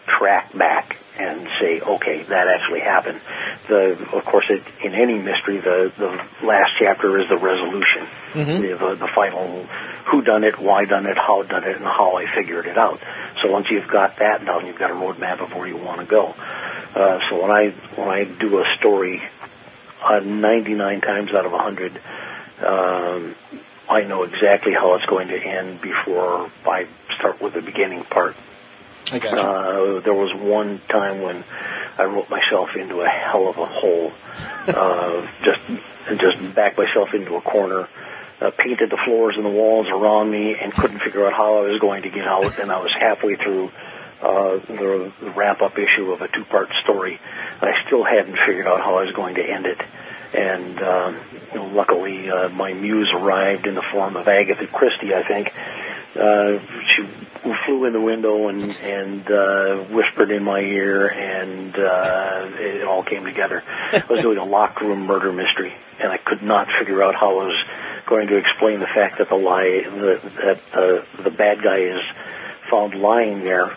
track back and say, okay, that actually happened. The, of course, it, in any mystery, the, the last chapter is the resolution, Mhm. the, the, the final who done it, why done it, how done it, and how I figured it out. So once you've got that down, you've got a roadmap of where you want to go. Uh, so when I when I do a story, uh, 99 times out of 100, um, I know exactly how it's going to end before I start with the beginning part. I got you. Uh, there was one time when I wrote myself into a hell of a hole. [laughs] Uh, just just backed myself into a corner, uh, painted the floors and the walls around me, and couldn't figure out how I was going to get out. And I was halfway through uh, the, the wrap-up issue of a two-part story, and I still hadn't figured out how I was going to end it. And um, you know, luckily, uh, my muse arrived in the form of Agatha Christie, I think. Uh, she flew in the window and and uh, whispered in my ear, and uh, it all came together. I was doing a locked room murder mystery, and I could not figure out how I was going to explain the fact that the lie that, that uh, the bad guy is found lying there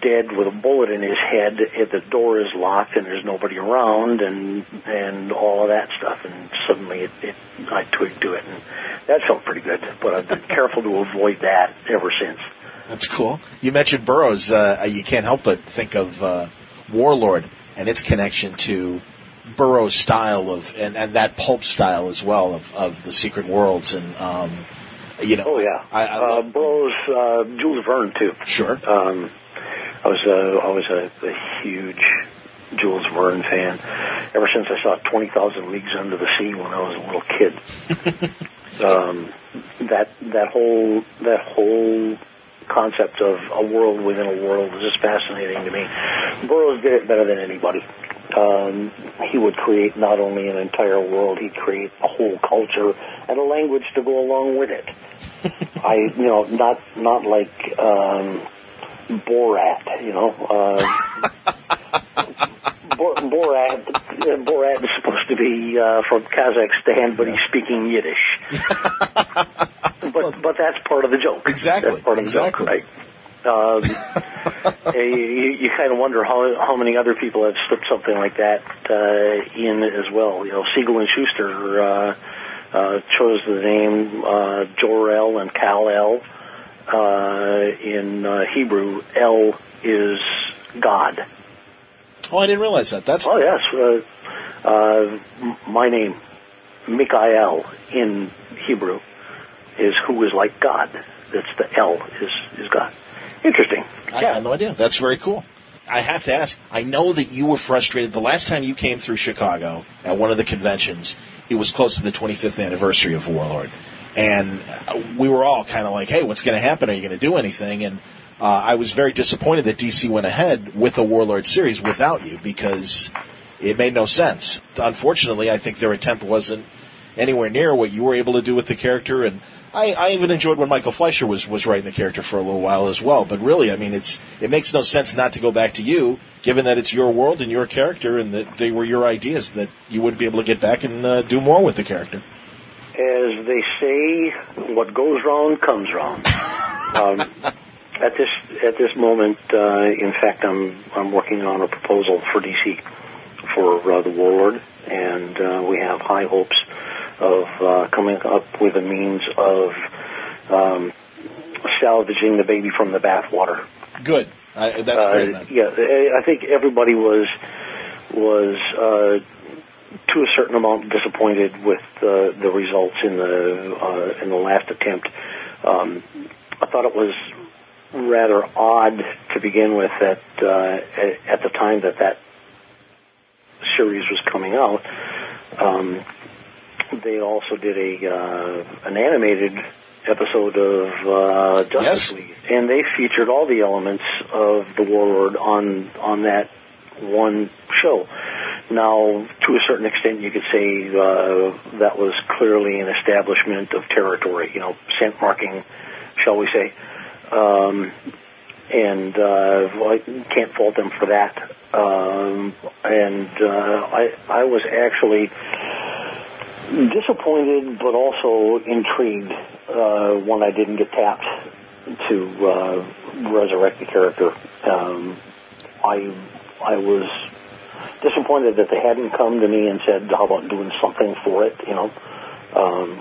dead with a bullet in his head if the door is locked and there's nobody around and and all of that stuff and suddenly it, it I twigged to it and that felt pretty good but I've been careful to avoid that ever since That's cool. You mentioned Burroughs. Uh, you can't help but think of uh, Warlord and its connection to Burroughs' style of and, and that pulp style as well of, of the Secret Worlds and um, you know. oh yeah I, I uh, Burroughs uh, Jules Verne too Sure. um, I was a, I was a, a huge Jules Verne fan ever since I saw Twenty Thousand Leagues Under the Sea when I was a little kid. [laughs] um, that that whole that whole concept of a world within a world is just fascinating to me. Burroughs did it better than anybody. Um, he would create not only an entire world, he'd create a whole culture and a language to go along with it. [laughs] I, you know, not not like um, Borat, you know. [laughs] Uh, Bor- Borat, Borat is supposed to be uh, from Kazakhstan, but he's speaking Yiddish. [laughs] but but that's part of the joke. Exactly. That's part of the Exactly. joke, right? Um, [laughs] you, you kind of wonder how how many other people have slipped something like that uh, in as well. You know, Siegel and Shuster uh, uh, chose the name uh, Jor-El and Kal-El. Uh, in uh, Hebrew, El is God. Oh, I didn't realize that. That's Oh yes, uh, uh, my name, Mikael in Hebrew, is who is like God. That's the El is is God. Interesting. I had no idea. That's very cool. I have to ask. I know that you were frustrated the last time you came through Chicago at one of the conventions. It was close to the 25th anniversary of Warlord, and we were all kind of like, "Hey, what's going to happen? Are you going to do anything?" And uh, I was very disappointed that DC went ahead with the Warlord series without you because it made no sense. Unfortunately, I think their attempt wasn't anywhere near what you were able to do with the character, and I, I even enjoyed when Michael Fleisher was, was writing the character for a little while as well. But really, I mean, it's it makes no sense not to go back to you, given that it's your world and your character, and that they were your ideas. That you wouldn't be able to get back and uh, do more with the character. As they say, what goes wrong comes round. um, at this at this moment, uh, in fact, I'm I'm working on a proposal for DC for uh, the Warlord, and uh, we have high hopes of uh, coming up with a means of um, salvaging the baby from the bathwater. Good. Uh, that's Uh, great. Yeah, I I think everybody was was uh, to a certain amount disappointed with uh, the results in the uh, in the last attempt. Um, I thought it was rather odd to begin with that uh, at, at the time that that series was coming out. Um, they also did a uh, an animated episode of uh, Justice Yes. League, and they featured all the elements of the Warlord on on that one show. Now, to a certain extent, you could say uh, that was clearly an establishment of territory, you know, scent marking, shall we say. Um, and uh, I can't fault them for that. Um, and uh, I, I was actually disappointed, but also intrigued uh, when I didn't get tapped to uh, resurrect the character. Um, I I was disappointed that they hadn't come to me and said, "How about doing something for it?" You know, um,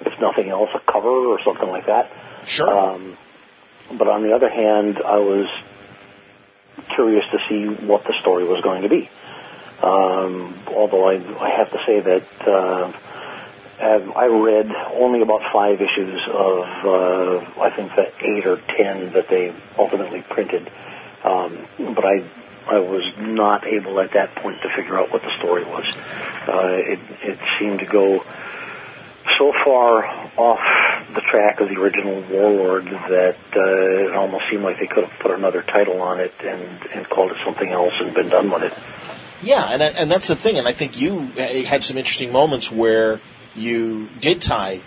if nothing else, a cover or something like that. Sure. Um, but on the other hand, I was curious to see what the story was going to be. Um, although I, I have to say that uh, I've- read only about five issues of, uh, I think, the eight or ten that they ultimately printed. Um, but I, I was not able at that point to figure out what the story was. Uh, it, it seemed to go so far off the track of the original Warlord that uh, it almost seemed like they could have put another title on it and, and called it something else and been done with it. Yeah, and and that's the thing. And I think you uh, had some interesting moments where you did tie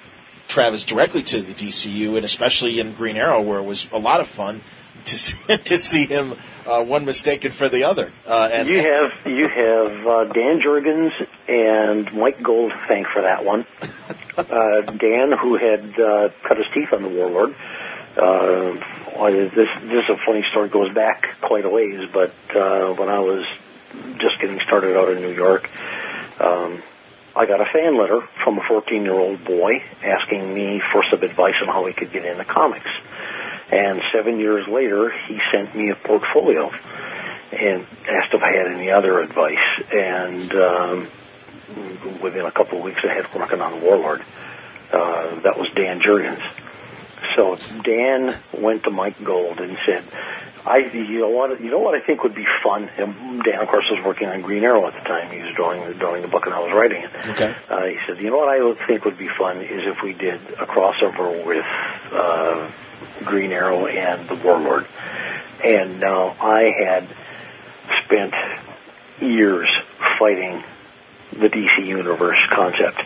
Travis directly to the DCU, and especially in Green Arrow, where it was a lot of fun to see, [laughs] to see him uh, one mistaken for the other. Uh, and you have you have uh, Dan Jurgens and Mike Gold to thank for that one. [laughs] Uh, Dan, who had uh, cut his teeth on the Warlord. Uh, this this is a funny story. Goes back quite a ways, but uh, when I was just getting started out in New York, um, I got a fan letter from a 14 year old boy asking me for some advice on how he could get into comics. And seven years later, he sent me a portfolio and asked if I had any other advice. And um, within a couple of weeks, I had working on Warlord. Uh, that was Dan Jurgens. So Dan went to Mike Gold and said, "I, you know what, you know what I think would be fun." And Dan, of course, was working on Green Arrow at the time. He was drawing drawing the book, and I was writing it. Okay. Uh, he said, "You know what I would think would be fun is if we did a crossover with uh, Green Arrow and the Warlord." And now I had spent years fighting the DC Universe concept.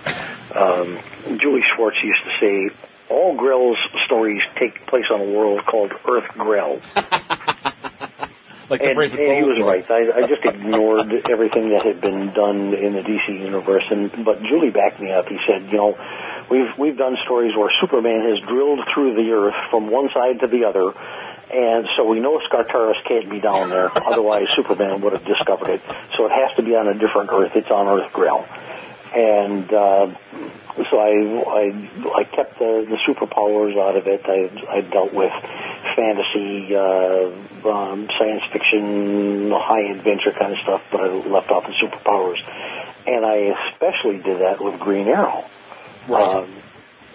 Um, Julie Schwartz used to say, all Grell's stories take place on a world called Earth Grell. [laughs] like the and, Brave and and he was right. I, I just ignored everything that had been done in the DC universe, and but Julie backed me up. He said, you know, we've we've done stories where Superman has drilled through the Earth from one side to the other, and so we know Skartaris can't be down there. [laughs] Otherwise, Superman would have discovered it. So it has to be on a different Earth. It's on Earth Grell, and. Uh, so I, I I kept the, the superpowers out of it. I I dealt with fantasy, uh, um, science fiction, high adventure kind of stuff, but I left off the superpowers. And I especially did that with Green Arrow. Right. Um,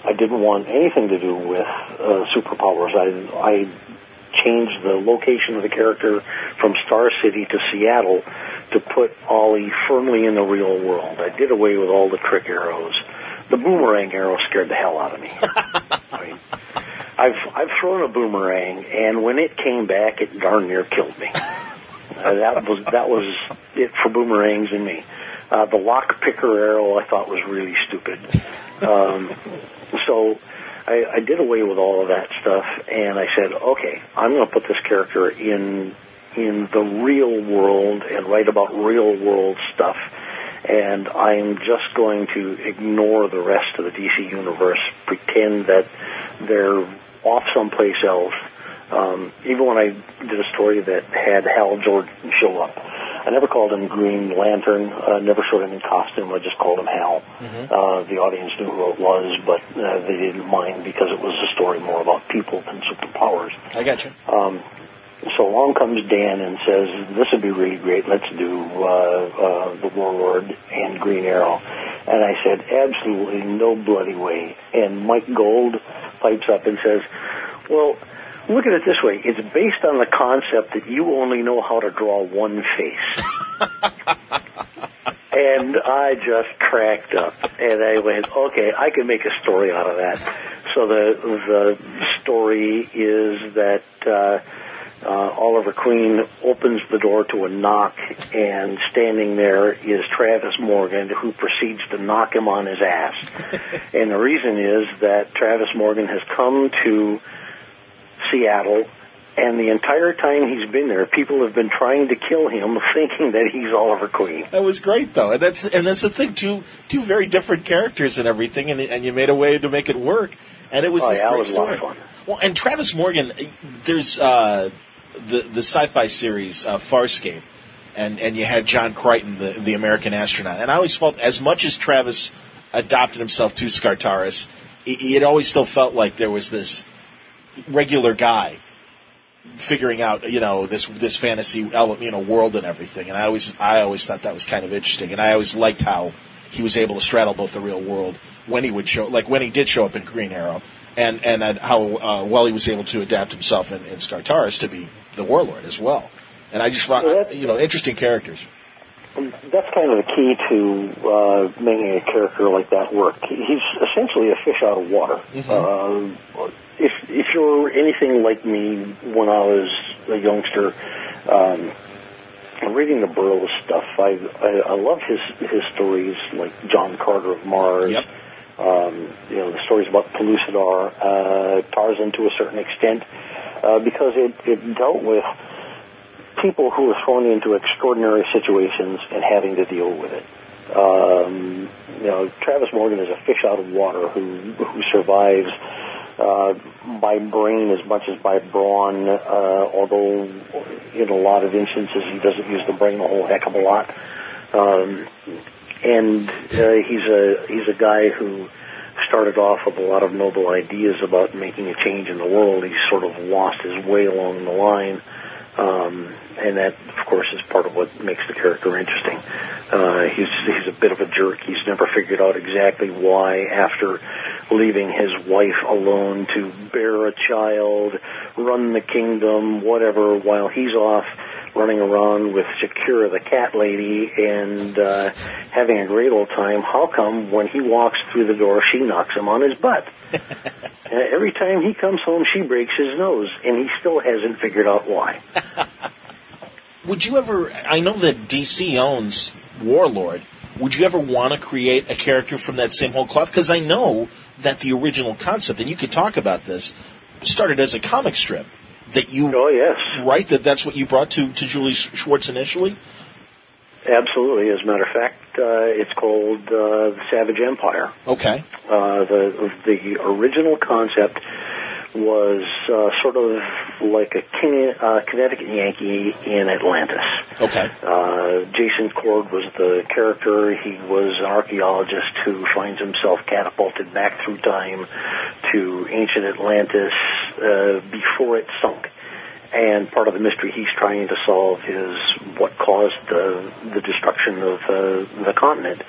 I didn't want anything to do with uh, superpowers. I I changed the location of the character from Star City to Seattle to put Ollie firmly in the real world. I did away with all the trick arrows. The boomerang arrow scared the hell out of me. [laughs] I mean, I've I've thrown a boomerang, and when it came back, it darn near killed me. [laughs] Uh, that was that was it for boomerangs and me. Uh, the lock picker arrow I thought was really stupid. Um, so I, I did away with all of that stuff, and I said, okay, I'm going to put this character in in the real world and write about real world stuff. And I'm just going to ignore the rest of the DC universe, pretend that they're off someplace else. Um, even when I did a story that had Hal Jordan show up, I never called him Green Lantern. Uh, never showed him in costume. I just called him Hal. Uh, the audience knew who it was, but uh, they didn't mind because it was a story more about people than superpowers. I got you. Um, so along comes Dan and says, "This would be really great. Let's do uh, uh, the Warlord and Green Arrow." And I said, "Absolutely no bloody way." And Mike Gold pipes up and says, "Well, look at it this way. It's based on the concept that you only know how to draw one face." [laughs] and I just cracked up, and I went, "Okay, I can make a story out of that." So the the story is that. Uh, uh, Oliver Queen opens the door to a knock, and standing there is Travis Morgan, who proceeds to knock him on his ass. [laughs] and the reason is that Travis Morgan has come to Seattle, and the entire time he's been there, people have been trying to kill him, [laughs] thinking that he's Oliver Queen. That was great though, and that's and that's the thing. Two two very different characters and everything, and and you made a way to make it work, and it was Oh, this yeah, great was a lot story. of fun. Well, and Travis Morgan, there's uh, the the sci-fi series uh, Farscape, and and you had John Crichton, the the American astronaut, and I always felt as much as Travis adopted himself to Skartaris, it, it always still felt like there was this regular guy figuring out you know this this fantasy element, you know world and everything. And i always i always thought that was kind of interesting. And i always liked how he was able to straddle both the real world when he would show like when he did show up in green arrow and and how uh, well he was able to adapt himself in, in skartaris to be the warlord as well. And i just found you know interesting characters. That's kind of the key to uh, making a character like that work. He's essentially a fish out of water. Uh, if if you're anything like me when I was a youngster, um, reading the Burroughs stuff, I, I I love his his stories like John Carter of Mars. Um, you know the stories about Pellucidar, uh, Tarzan to a certain extent, uh, because it it dealt with people who were thrown into extraordinary situations and having to deal with it. Um, you know, Travis Morgan is a fish out of water who who survives uh, by brain as much as by brawn. Uh, although in a lot of instances he doesn't use the brain a whole heck of a lot. Um, and uh, he's a he's a guy who started off with a lot of noble ideas about making a change in the world. He sort of lost his way along the line. Um, and that, of course, is part of what makes the character interesting. Uh, he's he's a bit of a jerk. He's never figured out exactly why, after leaving his wife alone to bear a child, run the kingdom, whatever, while he's off running around with Shakira, the cat lady, and uh, having a great old time. How come when he walks through the door, she knocks him on his butt? [laughs] Uh, every time he comes home, she breaks his nose, and he still hasn't figured out why. [laughs] would you ever i know that dc owns warlord would you ever want to create a character from that same whole cloth? Because i know that the original concept and you could talk about this started as a comic strip that you oh yes. Right that that's what you brought to to julie schwartz initially Absolutely. As a matter of fact, uh, it's called uh, the Savage Empire. okay Uh, the the original concept was uh, sort of like a Kin- uh, Connecticut Yankee in Atlantis. okay Uh, Jason Cord was the character. He was an archaeologist who finds himself catapulted back through time to ancient Atlantis uh, before it sunk. And part of the mystery he's trying to solve is what caused the the destruction of uh, the continent.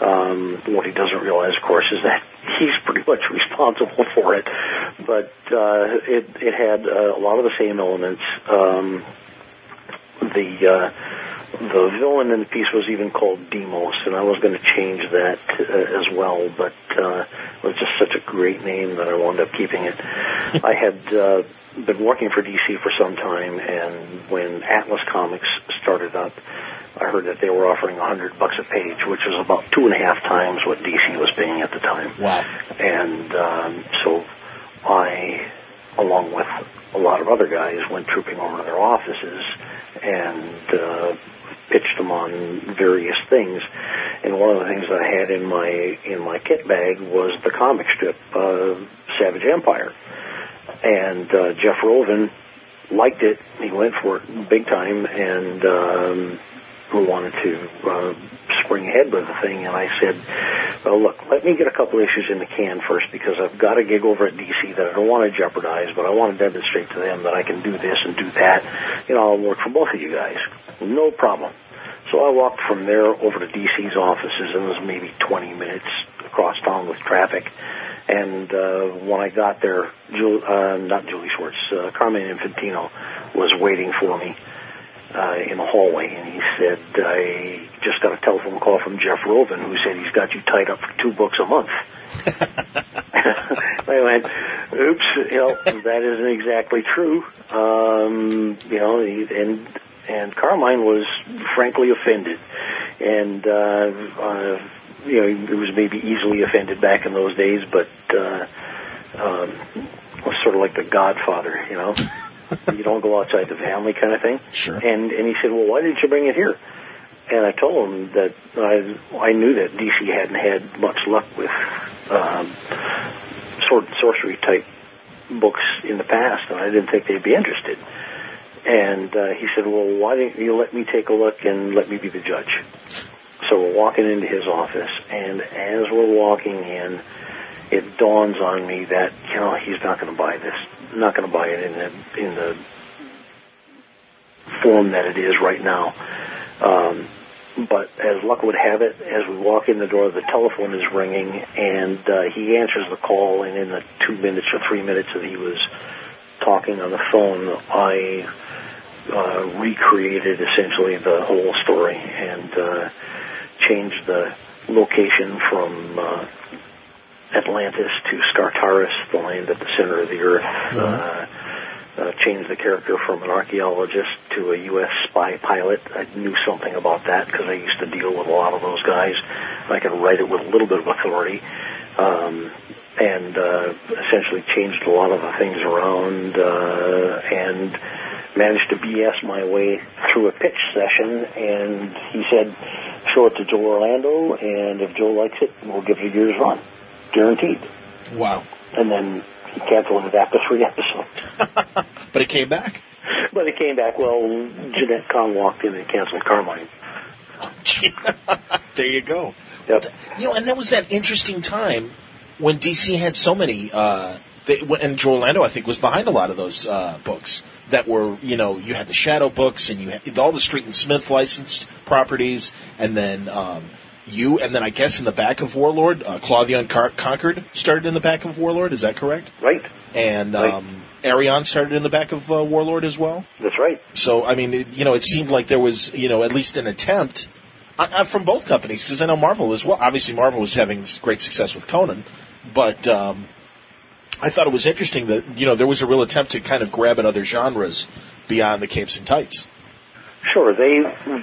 Um, what he doesn't realize, of course, is that [laughs] he's pretty much responsible for it. But uh, it it had uh, a lot of the same elements. Um, the uh, the villain in the piece was even called Demos, and I was going to change that uh, as well, but uh, it was just such a great name that I wound up keeping it. [laughs] I had uh, been working for DC for some time, and when Atlas Comics started up, I heard that they were offering a hundred bucks a page, which was about two and a half times what DC was paying at the time. wow And um, so I, along with a lot of other guys, went trooping over to their offices and uh, pitched them on various things. And one of the things that I had in my in my kit bag was the comic strip uh, Savage Empire. And uh, Jeff Rovin liked it. He went for it big time, and um, wanted to uh, spring ahead with the thing, and I said, "Well, look, let me get a couple issues in the can first because I've got a gig over at DC that I don't want to jeopardize, but I want to demonstrate to them that I can do this and do that. You know, I'll work for both of you guys, no problem." So I walked from there over to DC's offices, and it was maybe 20 minutes across town with traffic. And uh, when I got there, Jul- uh, not Julie Schwartz, uh, Carmine Infantino was waiting for me uh, in the hallway, and he said, "I just got a telephone call from Jeff Rovin, who said he's got you tied up for two books a month." [laughs] [laughs] I went, "Oops, you know that isn't exactly true." Um, you know, and and Carmine was frankly offended, and uh, uh, you know he was maybe easily offended back in those days, but uh, um, was sort of like the Godfather, you know. [laughs] you don't go outside the family kind of thing. Sure. And and he said, well, why didn't you bring it here? And I told him that I I knew that DC hadn't had much luck with um, sword and sorcery type books in the past, and I didn't think they'd be interested. And uh, he said, well, why didn't you let me take a look and let me be the judge? So we're walking into his office, and as we're walking in, it dawns on me that you know he's not going to buy this, not going to buy it in the in the form that it is right now. Um, but as luck would have it, as we walk in the door, the telephone is ringing, and uh, he answers the call. And in the two minutes or three minutes that he was talking on the phone, I uh, recreated essentially the whole story and uh, changed the location from uh, Atlantis to Skartaris, the land at the center of the earth. Uh, uh, changed the character from an archaeologist to a U.S. spy pilot. I knew something about that because I used to deal with a lot of those guys. I could write it with a little bit of authority. Um, and uh, essentially changed a lot of the things around uh, and managed to BS my way through a pitch session. And he said, show it to Joe Orlando, and if Joe likes it, we'll give it a year's run. Guaranteed. Wow. And then he canceled it after three episodes. [laughs] But it came back. But it came back, well, Jenette Kahn walked in and canceled Carmine. [laughs] there you go. Yep. You know, and that was that interesting time when DC had so many. Uh, they, and Joe Orlando, I think, was behind a lot of those uh, books that were, you know, you had the Shadow books and you had all the Street and Smith licensed properties, and then um, you, and then I guess in the back of Warlord, uh, Claw the Unconquered started in the back of Warlord. Is that correct? Right. And Right. um, Arion started in the back of uh, Warlord as well. That's right. So I mean, it, you know, it seemed like there was, you know, at least an attempt uh, uh, from both companies because I know Marvel as well. Obviously, Marvel was having great success with Conan, but um, I thought it was interesting that you know there was a real attempt to kind of grab at other genres beyond the capes and tights. Sure, they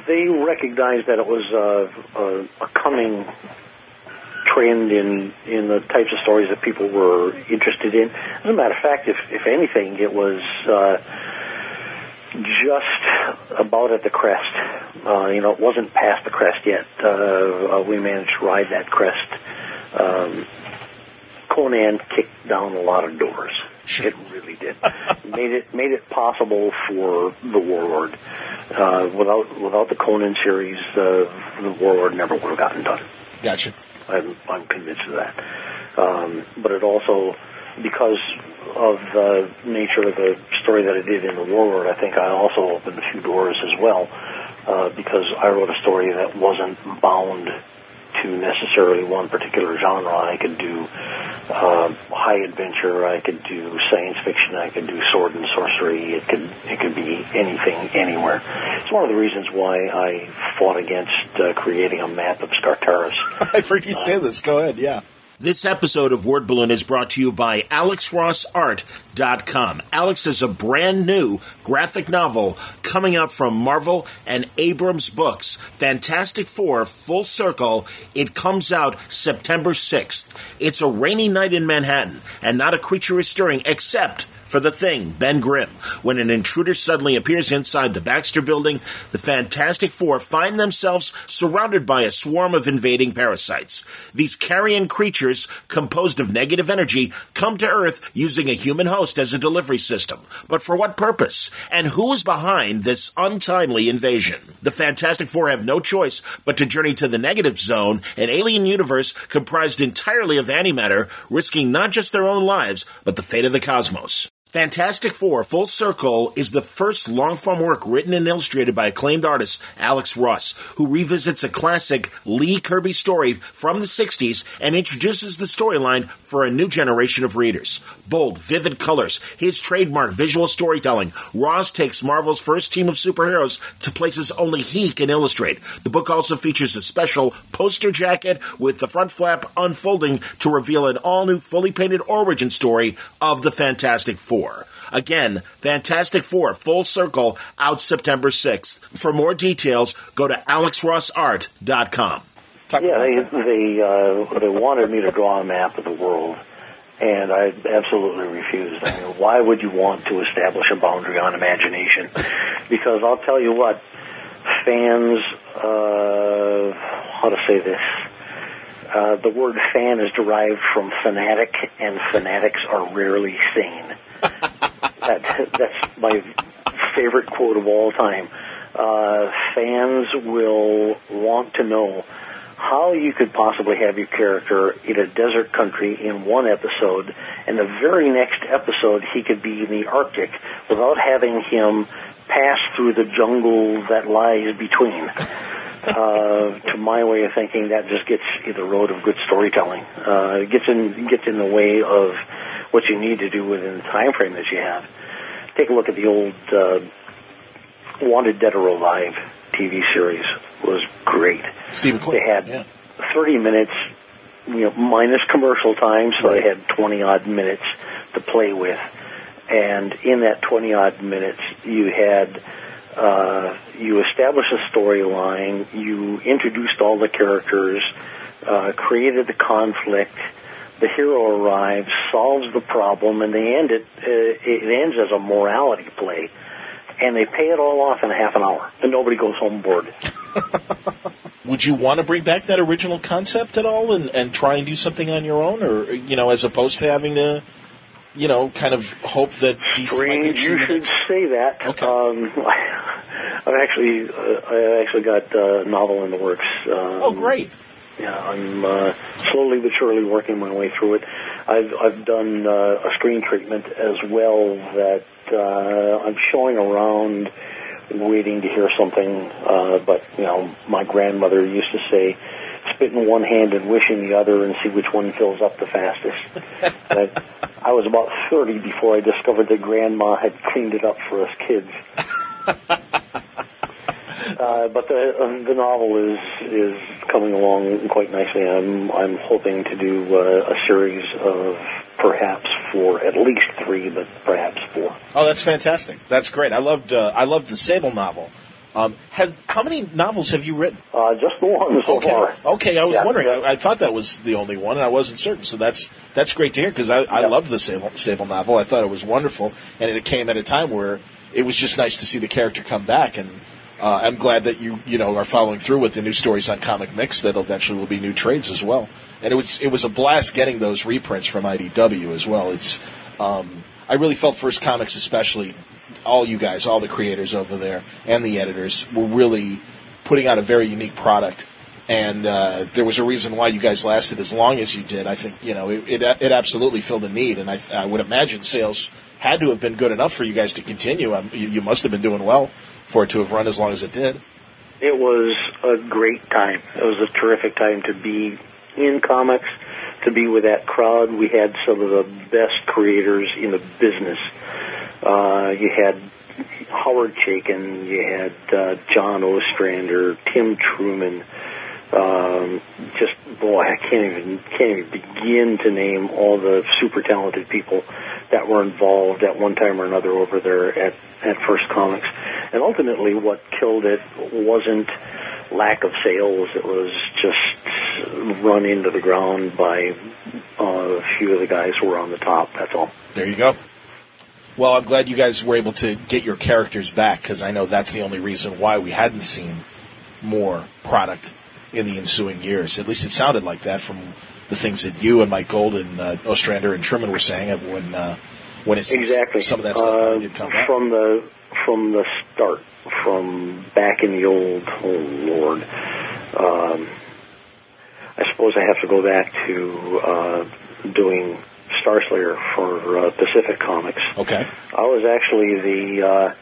they recognized that it was uh, a, a coming trend in in the types of stories that people were interested in. As a matter of fact, if if anything, it was uh, just about at the crest. Uh, you know, it wasn't past the crest yet. Uh, uh, we managed to ride that crest. Um, Conan kicked down a lot of doors. It really did. [laughs] made it made it possible for the Warlord. Uh, without without the Conan series, uh, the Warlord never would have gotten done. Gotcha. I'm I'm convinced of that. Um, but it also, because of the nature of the story that I did in the Warlord, I think I also opened a few doors as well. Uh, because I wrote a story that wasn't bound to necessarily one particular genre. I could do uh, high adventure. I could do science fiction. I could do sword and sorcery. It could it could be anything, anywhere. It's one of the reasons why I fought against uh, creating a map of Skartaris. [laughs] I've heard you say this. Go ahead. Yeah. This episode of Word Balloon is brought to you by AlexRossArt.com. Alex is a brand new graphic novel coming out from Marvel and Abrams Books. Fantastic Four, Full Circle. It comes out September 6th. It's a rainy night in Manhattan, and not a creature is stirring except for the thing, Ben Grimm. When an intruder suddenly appears inside the Baxter building, the Fantastic Four find themselves surrounded by a swarm of invading parasites. These carrion creatures, composed of negative energy, come to Earth using a human host as a delivery system. But for what purpose? And who is behind this untimely invasion? The Fantastic Four have no choice but to journey to the negative zone, an alien universe comprised entirely of antimatter, risking not just their own lives, but the fate of the cosmos. Fantastic Four Full Circle is the first long form work written and illustrated by acclaimed artist Alex Ross, who revisits a classic Lee Kirby story from the 60s and introduces the storyline for a new generation of readers. Bold, vivid colors, his trademark visual storytelling, Ross takes Marvel's first team of superheroes to places only he can illustrate. The book also features a special poster jacket with the front flap unfolding to reveal an all new fully painted origin story of the Fantastic Four. Again, Fantastic Four Full Circle out September 6th. For more details, go to alexrossart.com. yeah, they they uh, they wanted me to draw a map of the world, and I absolutely refused. I mean, why would you want to establish a boundary on imagination? Because I'll tell you what, fans, uh, how to say this. Uh, the word fan is derived from fanatic, and fanatics are rarely sane. That, that's my favorite quote of all time. Uh, fans will want to know how you could possibly have your character in a desert country in one episode, and the very next episode he could be in the Arctic without having him pass through the jungle that lies between. [laughs] Uh, to my way of thinking, that just gets in the road of good storytelling. Uh, it gets in gets in the way of what you need to do within the time frame that you have. Take a look at the old uh, Wanted Dead or Alive TV series. It was great. Stephen. They had Yeah. 30 minutes, you know, minus commercial time, so they had 20 odd minutes to play with. And in that 20 odd minutes, you had uh, you established a storyline, you introduced all the characters, uh, created the conflict. The hero arrives, solves the problem, and they end it. Uh, it ends as a morality play, and they pay it all off in a half an hour, and nobody goes home bored. [laughs] Would you want to bring back that original concept at all and, and try and do something on your own? Or, you know, as opposed to having to, you know, kind of hope that Strange you should say that. Um, [laughs] I've actually, uh, I actually got uh, a novel in the works. Um, Oh, great. Yeah, I'm uh, slowly but surely working my way through it. I've I've done uh, a screen treatment as well that uh, I'm showing around, waiting to hear something. Uh, but you know, my grandmother used to say, "Spit in one hand and wish in the other, and see which one fills up the fastest." [laughs] I, I was about 30 before I discovered that Grandma had cleaned it up for us kids. [laughs] Uh, but the uh, the novel is is coming along quite nicely. I'm I'm hoping to do uh, a series of perhaps four, at least three, but perhaps four. Oh, that's fantastic. That's great. I loved uh, I loved the Sable novel. Um, have, how many novels have you written? Uh, just the one so okay. far. Okay, I was Yeah. wondering. I, I thought that was the only one, and I wasn't certain. So that's that's great to hear because I, I loved the Sable, Sable novel. I thought it was wonderful, and it came at a time where it was just nice to see the character come back. And uh, I'm glad that you you know are following through with the new stories on Comic Mix. That eventually will be new trades as well. And it was it was a blast getting those reprints from IDW as well. It's um, I really felt First Comics especially all you guys, all the creators over there, and the editors were really putting out a very unique product. And uh, there was a reason why you guys lasted as long as you did. I think you know it. It, it absolutely filled a need, and I, I would imagine sales had to have been good enough for you guys to continue. Um, you, you must have been doing well for it to have run as long as it did. It was a great time. It was a terrific time to be in comics, to be with that crowd. We had some of the best creators in the business. Uh, you had Howard Chaykin, you had uh, John Ostrander, Tim Truman. Um, just boy, I can't even can't even begin to name all the super talented people that were involved at one time or another over there at at First Comics. And ultimately, what killed it wasn't lack of sales; it was just run into the ground by uh, a few of the guys who were on the top. That's all. There you go. Well, I'm glad you guys were able to get your characters back because I know that's the only reason why we hadn't seen more product in the ensuing years. At least it sounded like that from the things that you and Mike Golden, uh, Ostrander, and Truman were saying when uh, when it's exactly some of that stuff uh, did come back. from the from the start, from back in the old. Oh Lord, um, I suppose I have to go back to uh, doing Starslayer for uh, Pacific Comics. Okay. I was actually the uh,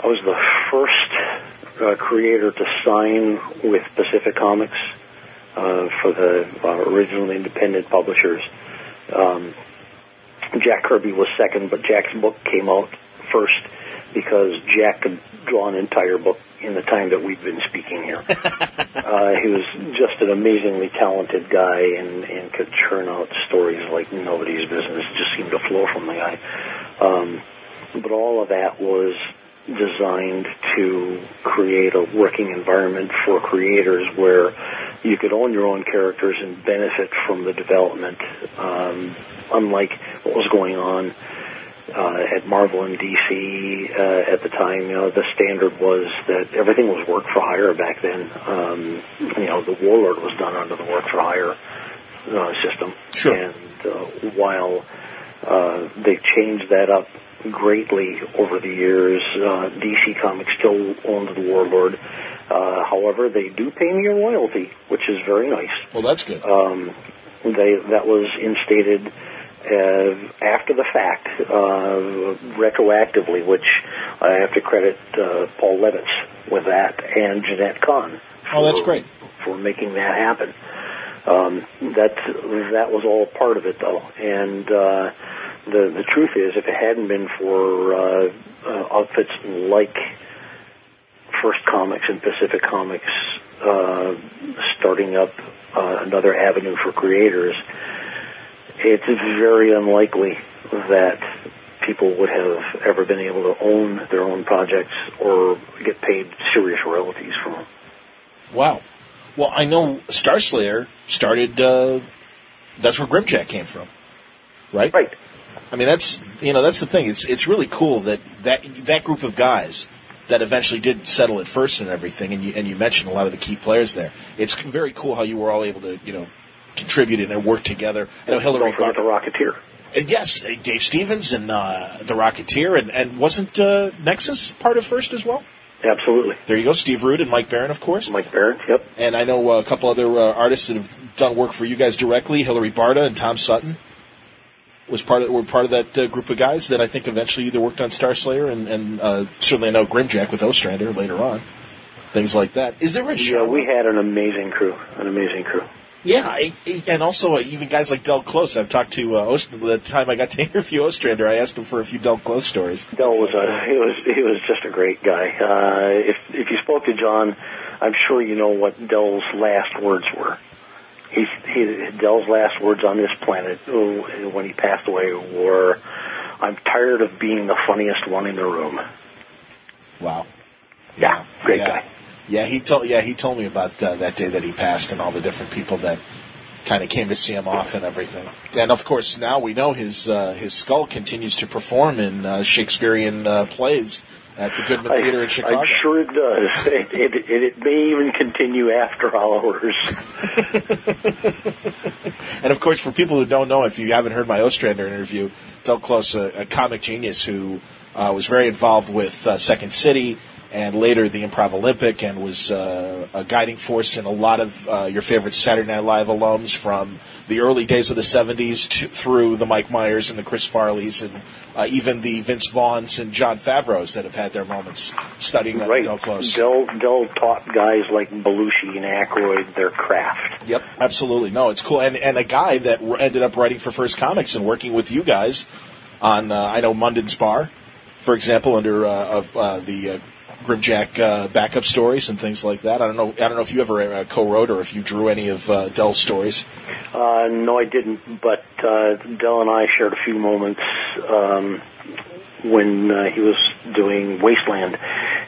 I was the first uh, creator to sign with Pacific Comics uh, for the uh, original independent publishers. Um, Jack Kirby was second, but Jack's book came out first because Jack could draw an entire book in the time that we've been speaking here. [laughs] uh, he was just an amazingly talented guy and, and could churn out stories like nobody's business. It just seemed to flow from the guy. Um, but all of that was designed to create a working environment for creators where you could own your own characters and benefit from the development, um, unlike what was going on uh, at Marvel and DC uh, at the time. You know, the standard was that everything was work for hire back then. Um, you know, the Warlord was done under the work for hire uh, system, Sure. and uh, while uh, they changed that up greatly over the years, uh, DC Comics still owns the Warlord. Uh, however, they do pay me a royalty, which is very nice. Well, that's good. Um, they that was instated uh, after the fact, uh, retroactively, which I have to credit uh, Paul Levitz with that and Jenette Kahn. Oh, that's great. for making that happen. Um, that that was all part of it, though, and uh, the the truth is, if it hadn't been for uh, uh, outfits like First Comics and Pacific Comics uh, starting up uh, another avenue for creators, it's very unlikely that people would have ever been able to own their own projects or get paid serious royalties from them. Wow. Well, I know Starslayer started. Uh, that's where Grimjack came from, right? Right. I mean, that's you know that's the thing. It's it's really cool that that that group of guys that eventually did settle at first and everything, and you and you mentioned a lot of the key players there. It's very cool how you were all able to you know contribute and work together. I know Hilary Don't the Rocketeer. And yes, uh, Dave Stevens and uh, the Rocketeer, and, and wasn't uh, Nexus part of First as well? Absolutely. There you go, Steve Rude and Mike Baron, of course. Mike Baron, yep. And I know uh, a couple other uh, artists that have done work for you guys directly. Hilary Barta and Tom Sutton was part of were part of that uh, group of guys that I think eventually either worked on Starslayer and, and uh, certainly I know Grimjack with Ostrander later on. Things like that. Is there a show? Yeah, we had an amazing crew, an amazing crew. Yeah, I, I- and also uh, even guys like Del Close. I've talked to uh, Ost- the time I got to [laughs] interview Ostrander. I asked him for a few Del Close stories. Del was a he was he was just a great guy. Uh, if if you spoke to John, I'm sure you know what Del's last words were. He's he Del's last words on this planet uh, when he passed away were, "I'm tired of being the funniest one in the room." Wow. Yeah, great yeah. guy. Yeah, he told yeah he told me about uh, that day that he passed and all the different people that kind of came to see him off and everything. And of course, now we know his uh, his skull continues to perform in uh, Shakespearean uh, plays at the Goodman I- Theater in Chicago. I'm sure it does. [laughs] It, it, it, it may even continue after hours. [laughs] And of course, for people who don't know, if you haven't heard my Ostrander interview, Del Close, a, a comic genius who uh, was very involved with uh, Second City and later the Improv Olympic and was uh, a guiding force in a lot of uh, your favorite Saturday Night Live alums from the early days of the 70s to, through the Mike Myers and the Chris Farleys and uh, even the Vince Vaughns and Jon Favreau's that have had their moments studying right. Del Close. Del Del taught guys like Belushi and Aykroyd their craft. Yep, absolutely. No, it's cool. And and a guy that r- ended up writing for First Comics and working with you guys on, uh, I know Munden's Bar, for example, under uh, of uh, the uh, Grimjack uh, backup stories and things like that. I don't know. I don't know if you ever uh, co-wrote or if you drew any of uh, Del's stories. Uh, no, I didn't. But uh, Del and I shared a few moments um, when uh, he was doing Wasteland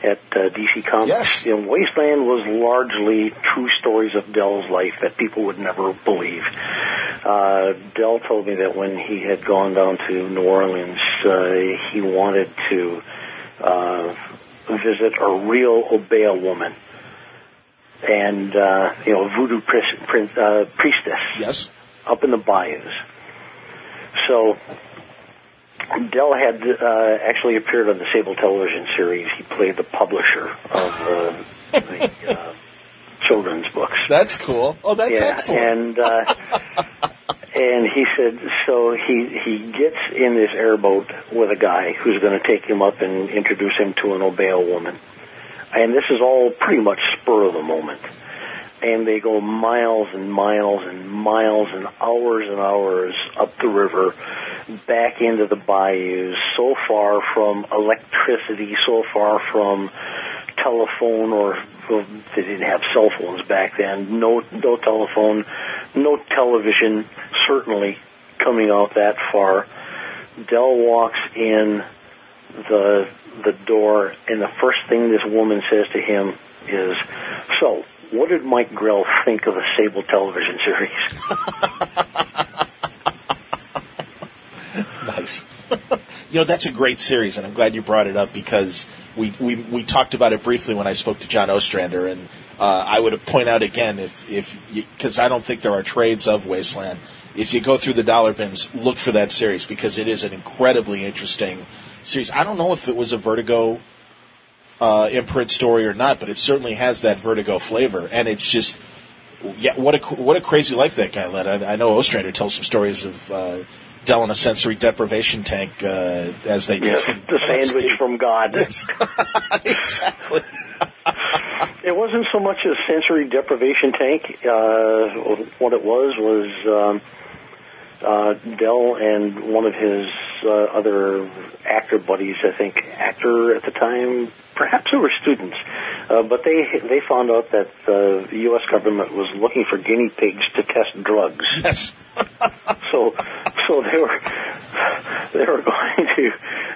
at uh, DC Comics. Yes. Know, Wasteland was largely true stories of Del's life that people would never believe. Uh, Del told me that when he had gone down to New Orleans uh, he wanted to uh, visit a real Obeah woman, and uh, you know, voodoo uh, priestess. Yes. Up in the bayous. So Del had uh, actually appeared on the Sable television series. He played the publisher of uh, the uh, [laughs] children's books. That's cool. Oh, that's yeah, excellent. and uh, [laughs] and he said so. He he gets in this airboat with a guy who's going to take him up and introduce him to an Obeah woman, and this is all pretty much spur of the moment. And they go miles and miles and miles and hours and hours up the river, back into the bayous, so far from electricity, so far from telephone or well, they didn't have cell phones back then. No, no telephone, no television. Certainly, coming out that far, Del walks in the the door, and the first thing this woman says to him is, "So, what did Mike Grell think of the Sable television series?" [laughs] nice. [laughs] you know, that's a great series, and I'm glad you brought it up because we, we, we talked about it briefly when I spoke to John Ostrander, and uh, I would point out again if if because I don't think there are trades of Wasteland. If you go through the dollar bins, look for that series because it is an incredibly interesting series. I don't know if it was a Vertigo uh, imprint story or not, but it certainly has that Vertigo flavor, and it's just yeah, what a what a crazy life that guy led. I, I know Ostrander tells some stories of. Uh, Del in a sensory deprivation tank uh, as they yes, tested the sandwich from God. [laughs] exactly. [laughs] it wasn't so much a sensory deprivation tank. Uh, what it was was um, uh, Del and one of his uh, other actor buddies, I think, actor at the time, perhaps they were students, uh, but they they found out that uh, the U.S. government was looking for guinea pigs to test drugs. [laughs] Yes. so so they were they were going to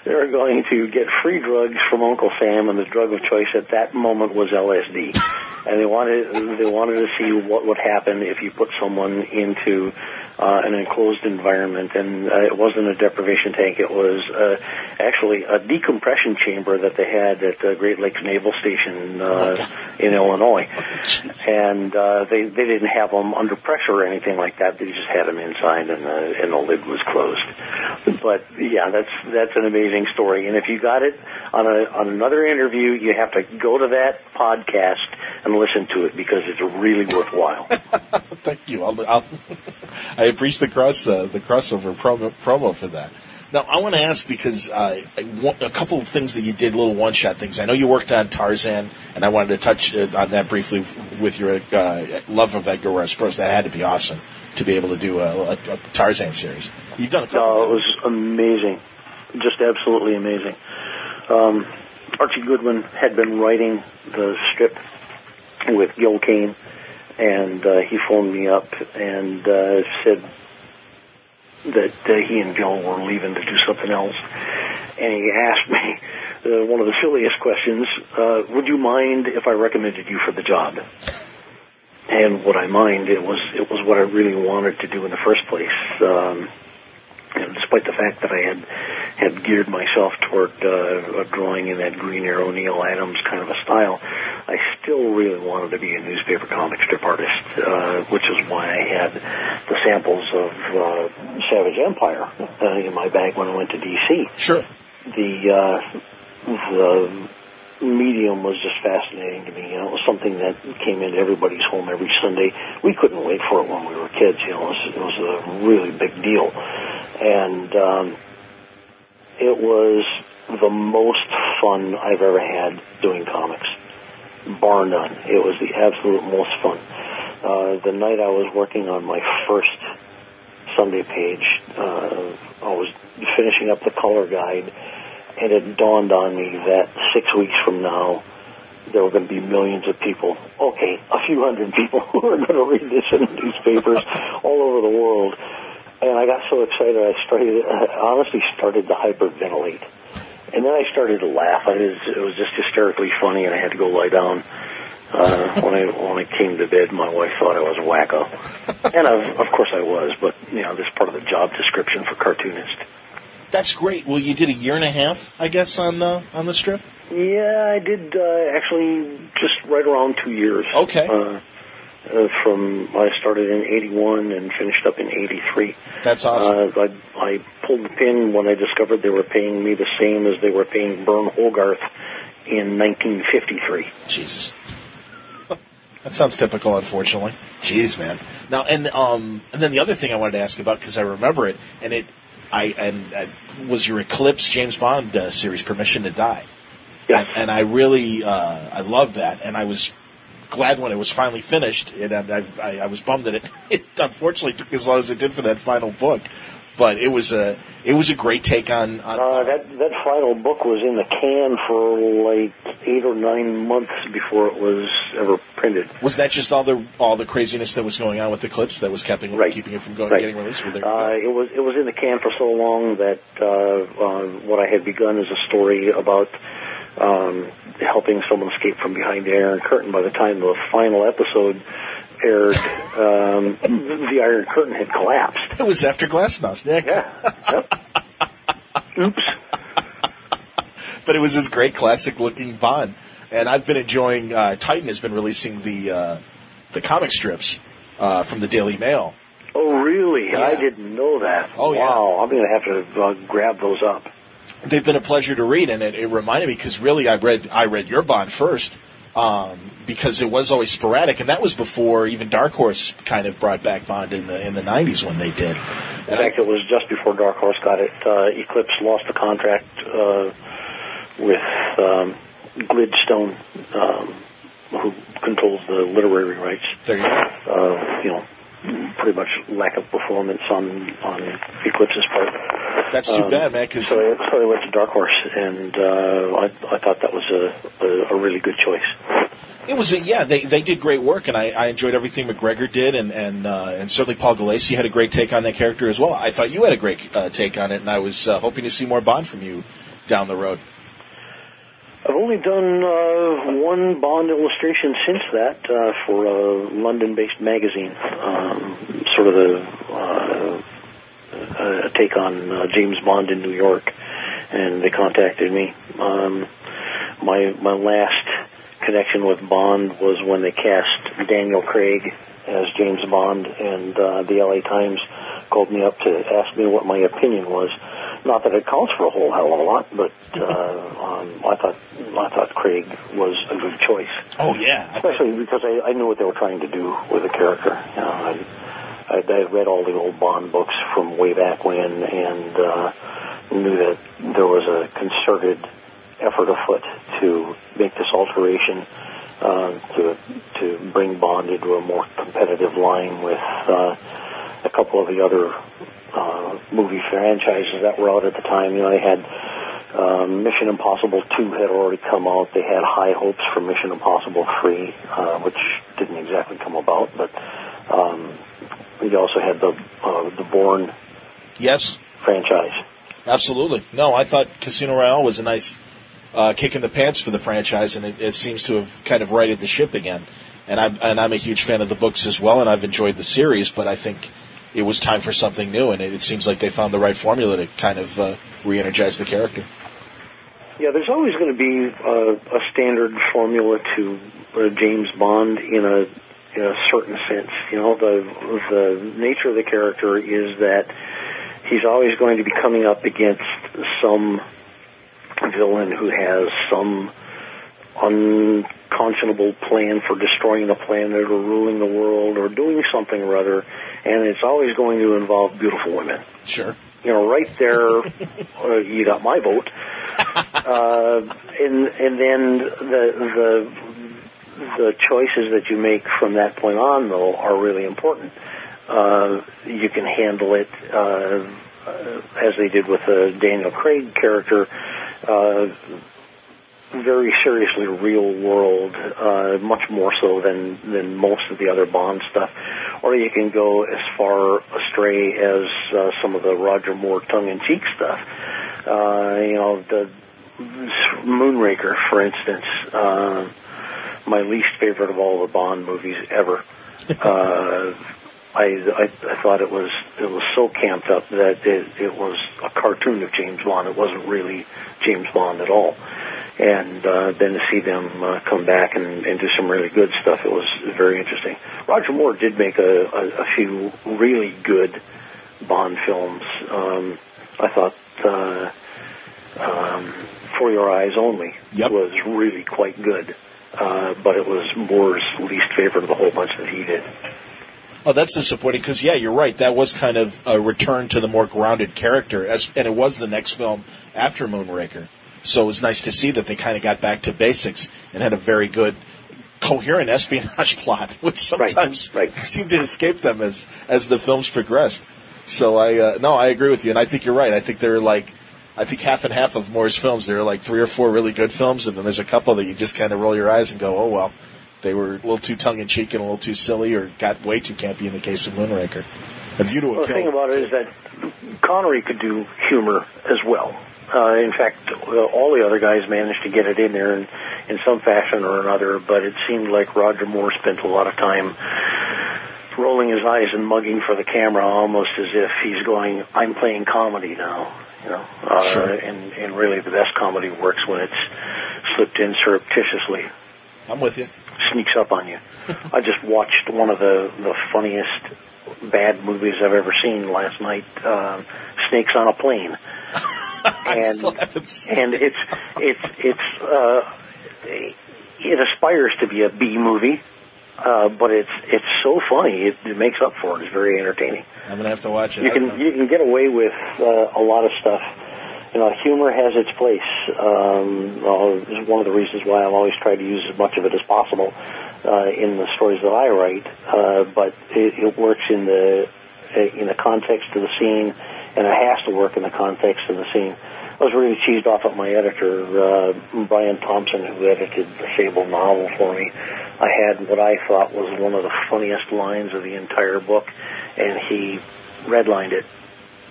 they were going to get free drugs from Uncle Sam, and the drug of choice at that moment was LSD. And they wanted they wanted to see what would happen if you put someone into uh, an enclosed environment, and uh, it wasn't a deprivation tank. It was uh, actually a decompression chamber that they had at uh, Great Lakes Naval Station uh, in Illinois, and uh, they they didn't have them under pressure or anything like that. They just had them inside, and the and the lid was closed. But yeah, that's that's an amazing story. And if you got it on a on another interview, you have to go to that podcast and listen to it because it's really worthwhile. [laughs] Thank you. I'll, I'll I appreciate the cross uh, the crossover promo, promo for that. Now I want to ask because uh, a couple of things that you did, little one shot things. I know you worked on Tarzan, and I wanted to touch uh, on that briefly with your uh, love of Edgar Rice Burroughs. That had to be awesome to be able to do a, a, a Tarzan series. You've done a couple. No, it was amazing, just absolutely amazing. Um, Archie Goodwin had been writing the strip with Gil Kane and uh, he phoned me up and uh, said that uh, he and Gil were leaving to do something else, and he asked me uh, one of the silliest questions: uh, "Would you mind if I recommended you for the job?" And what I mind it was it was what I really wanted to do in the first place. Um, and despite the fact that I had had geared myself toward uh, drawing in that Green Arrow Neal Adams kind of a style, I still really wanted to be a newspaper comic strip artist, uh, which is why I had the samples of uh, Savage Empire uh, in my bag when I went to DC. Sure. The uh, the medium was just fascinating to me. You know, it was something that came into everybody's home every Sunday. We couldn't wait for it when we were kids. You know, it was, it was a really big deal, and um, it was the most fun I've ever had doing comics, bar none. It was the absolute most fun. Uh, the night I was working on my first Sunday page, uh, I was finishing up the color guide and it dawned on me that six weeks from now, there were going to be millions of people. Okay, a few hundred people [laughs] who are going to read this in newspapers [laughs] all over the world. And I got so excited, I started, [laughs] I honestly started to hyperventilate. And then I started to laugh. I was, it was just hysterically funny, and I had to go lie down. Uh, when I when I came to bed, my wife thought I was a wacko, and of, of course I was. But you know, this part of the job description for cartoonist. That's great. Well, you did a year and a half, I guess, on the on the strip. Yeah, I did uh, actually just right around two years. Okay. Uh, uh, from I started in '81 and finished up in '83. That's awesome. Uh, I, I pulled the pin when I discovered they were paying me the same as they were paying Burne Hogarth in 1953. Jesus. [laughs] That sounds typical, unfortunately. Jeez, man. Now, and um, and then the other thing I wanted to ask about because I remember it, and it, I and uh, was your Eclipse James Bond uh, series, Permission to Die. Yes. And, and I really, uh, I loved that, and I was glad when it was finally finished. And I, I, I was bummed that it, [laughs] it unfortunately took as long as it did for that final book. But it was a, it was a great take on. on Uh, that that final book was in the can for like eight or nine months before it was ever printed. was that just all the all the craziness that was going on with Eclipse that was keeping keeping it from going Right. getting released? There, Uh, it was it was in the can for so long that uh, uh, what I had begun as a story about um, helping someone escape from behind the Iron Curtain. By the time the final episode aired, um, the Iron Curtain had collapsed. It was after Glasnost, Nick. Yeah. Oops. but it was this great classic looking Bond. And I've been enjoying. Uh, Titan has been releasing the uh, the comic strips uh, from the Daily Mail. Oh, really? I didn't know that. Oh, yeah. wow. I'm going to have to uh, grab those up. They've been a pleasure to read, and it, it reminded me because really I read I read your Bond first um, because it was always sporadic, and that was before even Dark Horse kind of brought back Bond in the in the '90s when they did. In fact, it was just before Dark Horse got it. Uh, Eclipse lost the contract uh, with um, Glidrose, um, who controls the literary rights. There you go. Uh, you know, pretty much lack of performance on on Eclipse's part. That's too Um, bad, man. Because So, I- so I went to Dark Horse, and uh, I, I thought that was a, a, a really good choice. It was a, yeah, they they did great work, and I, I enjoyed everything McGregor did, and and uh, and certainly Paul Gulacy had a great take on that character as well. I thought you had a great uh, take on it, and I was uh, hoping to see more Bond from you down the road. I've only done uh, one Bond illustration since that uh, for a London-based magazine, um, sort of a, uh, a take on uh, James Bond in New York, and they contacted me. Um, my my last connection with Bond was when they cast Daniel Craig as James Bond, and uh, the LA Times called me up to ask me what my opinion was. Not that it counts for a whole hell of a lot, but [laughs] uh, um, I thought I thought Craig was a good choice, Oh yeah, I especially because I, I knew what they were trying to do with the character. You know, I, I, I read all the old Bond books from way back when, and uh, knew that there was a concerted effort afoot to make this alteration uh, to to bring Bond into a more competitive line with uh, a couple of the other uh, movie franchises that were out at the time. You know, they had um, Mission Impossible 2 had already come out. They had high hopes for Mission Impossible 3, uh, which didn't exactly come about, but um, we also had the uh, the Bourne yes, franchise. absolutely. No, I thought Casino Royale was a nice uh, kick in the pants for the franchise, and it, it seems to have kind of righted the ship again. And I'm and I'm a huge fan of the books as well, and I've enjoyed the series, but I think it was time for something new, and it, it seems like they found the right formula to kind of uh, re-energize the character. Yeah, there's always going to be uh, a standard formula to uh, James Bond in a in a certain sense. You know, the the nature of the character is that he's always going to be coming up against some villain who has some unconscionable plan for destroying the planet or ruling the world or doing something or other, and it's always going to involve beautiful women. Sure. You know, right there, [laughs] uh, you got my vote. [laughs] Uh, and and then the the the choices that you make from that point on, though, are really important. Uh, you can handle it uh, uh, as they did with the Daniel Craig character, uh, very seriously real world, uh, much more so than than most of the other Bond stuff. Or you can go as far astray as uh, some of the Roger Moore tongue-in-cheek stuff. Uh, you know, the Moonraker, for instance, uh, my least favorite of all the Bond movies ever. [laughs] uh, I, I I thought it was it was so camped up that it, it was a cartoon of James Bond. It wasn't really James Bond at all. And uh, then to see them uh, come back and, and do some really good stuff, it was very interesting. Roger Moore did make a, a, a few really good Bond films. Um, I thought uh, um, For Your Eyes Only was really quite good, uh, but it was Moore's least favorite of the whole bunch that he did. Oh, that's disappointing because yeah, you're right. That was kind of a return to the more grounded character, as and it was the next film after Moonraker. So it was nice to see that they kind of got back to basics and had a very good, coherent espionage [laughs] plot, which sometimes seemed to escape them as as the films progressed. So I uh, no, I agree with you, and I think you're right. I think they're like. I think half and half of Moore's films, there are like three or four really good films, and then there's a couple that you just kind of roll your eyes and go, oh well, they were a little too tongue in cheek and a little too silly, or got way too campy in the case of Moonraker. A View to a Well, the thing about it is that Connery could do humor as well. Uh, in fact, uh, all the other guys managed to get it in there in, in some fashion or another, but it seemed like Roger Moore spent a lot of time rolling his eyes and mugging for the camera almost as if he's going, I'm playing comedy now. You know, uh, Sure. and, and really the best comedy works when it's slipped in surreptitiously I'm with you. sneaks up on you. I just watched one of the the funniest bad movies I've ever seen last night. Um, Snakes on a Plane, [laughs] and and it's it's it's uh, it aspires to be a B movie, uh, but it's it's so funny. It, it makes up for it. It's very entertaining. I'm gonna have to watch it. You can you can get away with uh, a lot of stuff. You know, humor has its place. Um, well, it's one of the reasons why I'm always trying to use as much of it as possible uh, in the stories that I write. Uh, but it, it works in the uh, in the context of the scene, and it has to work in the context of the scene. I was really cheesed off at my editor, uh, Brian Thompson, who edited the Sable novel for me. I had what I thought was one of the funniest lines of the entire book, and he redlined it.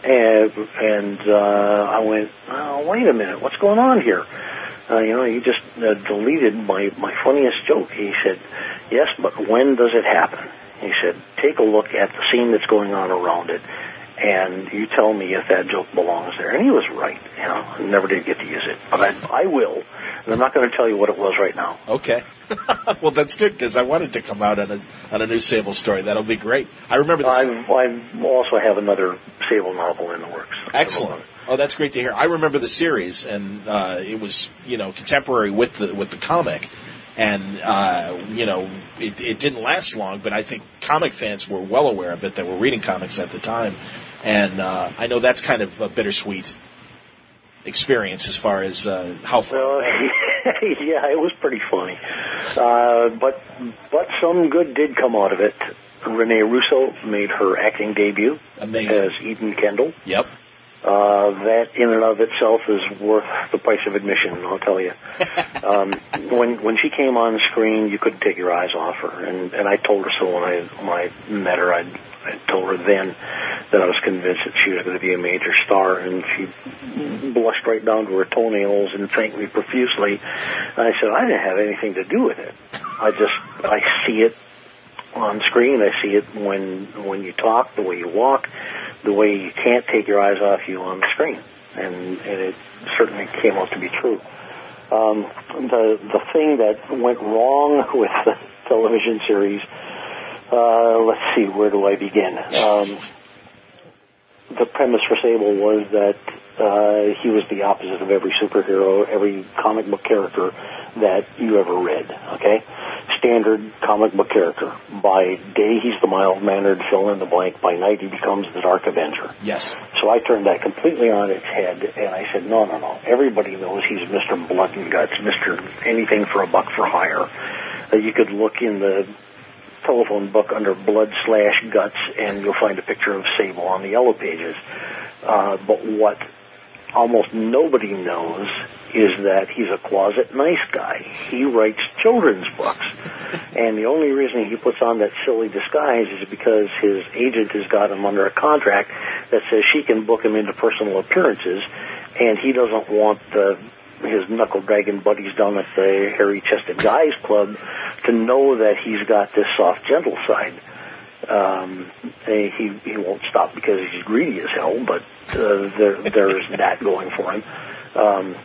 And, and uh, I went, oh, wait a minute, what's going on here? Uh, you know, you just uh, deleted my, my funniest joke. He said, yes, but when does it happen? He said, take a look at the scene that's going on around it, and you tell me if that joke belongs there. And he was right. You know, I never did get to use it, but I, I will. And I'm not going to tell you what it was right now. Okay. [laughs] well, that's good because I wanted to come out on a on a new Sable story. That'll be great. I remember this. I also have another Sable novel in the works. Excellent. Oh, that's great to hear. I remember the series, and uh, it was you know contemporary with the with the comic, and uh, you know it, it didn't last long, but I think comic fans were well aware of it that were reading comics at the time, and uh, I know that's kind of a bittersweet experience as far as uh, how far. Well, [laughs] yeah, it was pretty funny, uh, but but some good did come out of it. Rene Russo made her acting debut Amazing. as Eden Kendall. Yep. Uh, that in and of itself is worth the price of admission. I'll tell you. [laughs] um, when when she came on screen, you couldn't take your eyes off her, and and I told her so when I when I met her. I I told her then that I was convinced that she was going to be a major star, and she blushed right down to her toenails and thanked me profusely. And I said I didn't have anything to do with it. I just I see it on screen. I see it when when you talk, the way you walk, the way you can't take your eyes off you on the screen, and and it certainly came out to be true. Um, the the thing that went wrong [laughs] with the television series. Uh, let's see, where do I begin? Um, the premise for Sable was that uh, he was the opposite of every superhero, every comic book character that you ever read. Okay, standard comic book character. By day, he's the mild-mannered fill in the blank. By night, he becomes the Dark Avenger. Yes. So I turned that completely on its head, and I said, no, no, no. Everybody knows he's Mr. Blood and Guts, Mr. Anything for a buck for hire. Uh, you could look in the telephone book under blood slash guts, and you'll find a picture of Sable on the yellow pages. Uh, but what almost nobody knows is that he's a closet nice guy. He writes children's books. [laughs] And the only reason he puts on that silly disguise is because his agent has got him under a contract that says she can book him into personal appearances, and he doesn't want the, his knuckle dragging buddies down at the hairy chested guys club to know that he's got this soft gentle side. Um, he he won't stop because he's greedy as hell, but uh, there there's [laughs] that going for him. Um,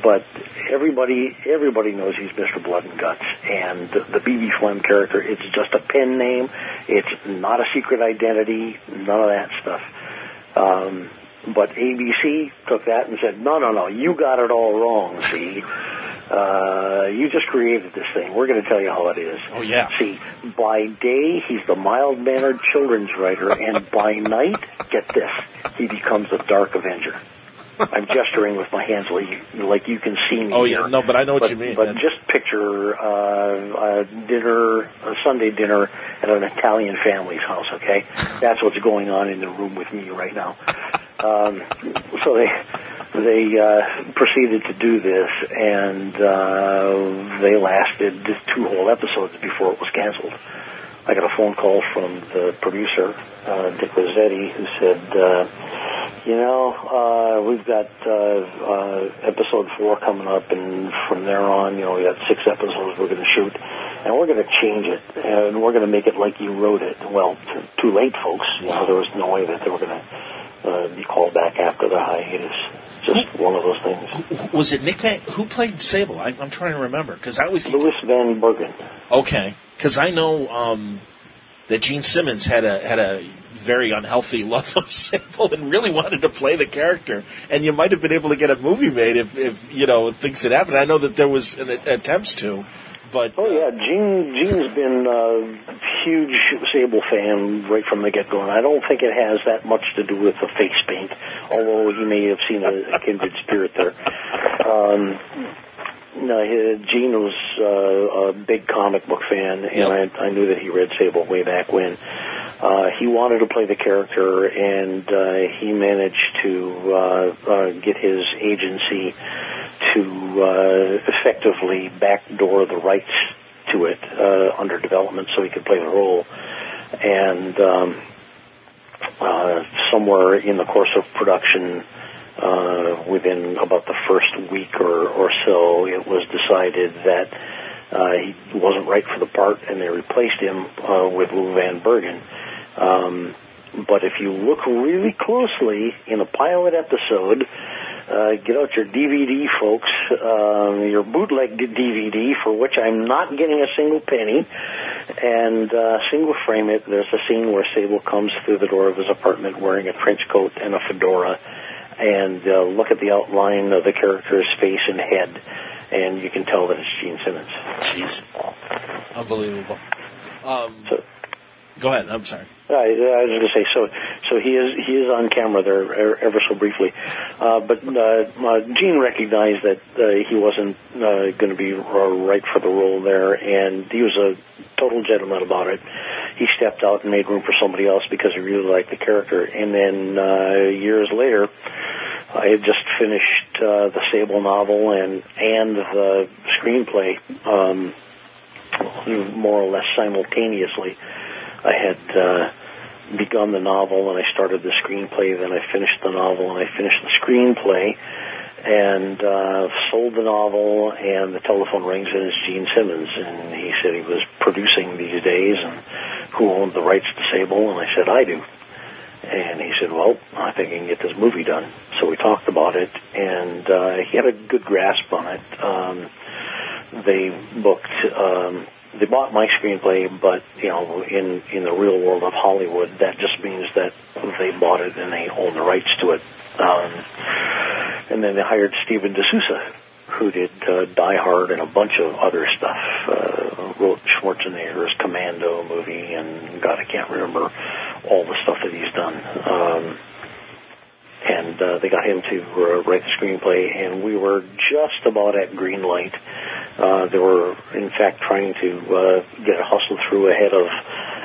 but everybody everybody knows he's Mr. Blood and Guts, and the, the BB Flem character it's just a pen name. It's not a secret identity. None of that stuff. Um, but ABC took that and said, no, no, no, you got it all wrong. See, uh, you just created this thing. We're going to tell you how it is. Oh yeah. See, by day he's the mild-mannered children's writer, and by night, get this, he becomes the Dark Avenger. I'm gesturing with my hands like you, like you can see me. Oh yeah, here. no, but I know what but, you mean. But That's- just picture uh, a dinner, a Sunday dinner at an Italian family's house. Okay, that's what's going on in the room with me right now. Um, so they they uh, proceeded to do this, and uh, they lasted two whole episodes before it was canceled. I got a phone call from the producer, uh, Dick Rossetti, who said, uh, "You know, uh, we've got uh, uh, episode four coming up, and from there on, you know, we got six episodes we're going to shoot, and we're going to change it, and we're going to make it like you wrote it." Well, t- too late, folks. You know, there was no way that they were going to uh, be called back after the hiatus. Just one of those things. Was it Nick? Who played Sable? I, I'm trying to remember because I always Lewis Van Bergen. okay because I know um, that Gene Simmons had a had a very unhealthy [laughs] love of Sable and really wanted to play the character. And you might have been able to get a movie made if, if you know things had happened. I know that there was an, attempts to, but Oh yeah, Gene Gene's been a huge Sable fan right from the get go, and I don't think it has that much to do with the face paint, although he may have seen a, a kindred spirit there. Um, no, Gene was uh, a big comic book fan, and I, I knew that he read Sable way back when. Uh, he wanted to play the character, and uh, he managed to uh, uh, get his agency to uh, effectively backdoor the rights to it uh, under development so he could play the role. And um, uh, somewhere in the course of production, uh, within about the first week or, or so, it was decided that uh, he wasn't right for the part, and they replaced him uh, with Lou Van Bergen. Um, but if you look really closely in a pilot episode, uh, get out your DVD, folks, um, your bootleg DVD, for which I'm not getting a single penny, and uh, single frame it. There's a scene where Sable comes through the door of his apartment wearing a trench coat and a fedora, and uh, look at the outline of the character's face and head, and you can tell that it's Gene Simmons. Jeez, unbelievable. Um, So- go ahead. I'm sorry. I, I was going to say so. So he is he is on camera there ever so briefly, uh, but uh, uh, Gene recognized that uh, he wasn't uh, going to be uh, right for the role there, and he was a total gentleman about it. He stepped out and made room for somebody else because he really liked the character. And then uh, years later, I had just finished uh, the Sable novel and and the screenplay um, more or less simultaneously. I had uh, begun the novel and I started the screenplay. Then I finished the novel and I finished the screenplay and uh, sold the novel. And the telephone rings and it's Gene Simmons, and he said he was producing these days and who owned the rights to Sable, and I said I do. And he said, "Well, I think I can get this movie done." So we talked about it, and uh, he had a good grasp on it. Um, they booked um, they bought my screenplay, but you know, in in the real world of Hollywood, that just means that they bought it and they own the rights to it. Um, and then they hired Steven de Souza, who did uh, Die Hard and a bunch of other stuff. Uh, wrote Schwarzenegger's Commando movie, and God, I can't remember all the stuff that he's done. Um, and uh, they got him to uh, write the screenplay, and we were just about at green light. Uh, they were, in fact, trying to uh, get it hustled through ahead of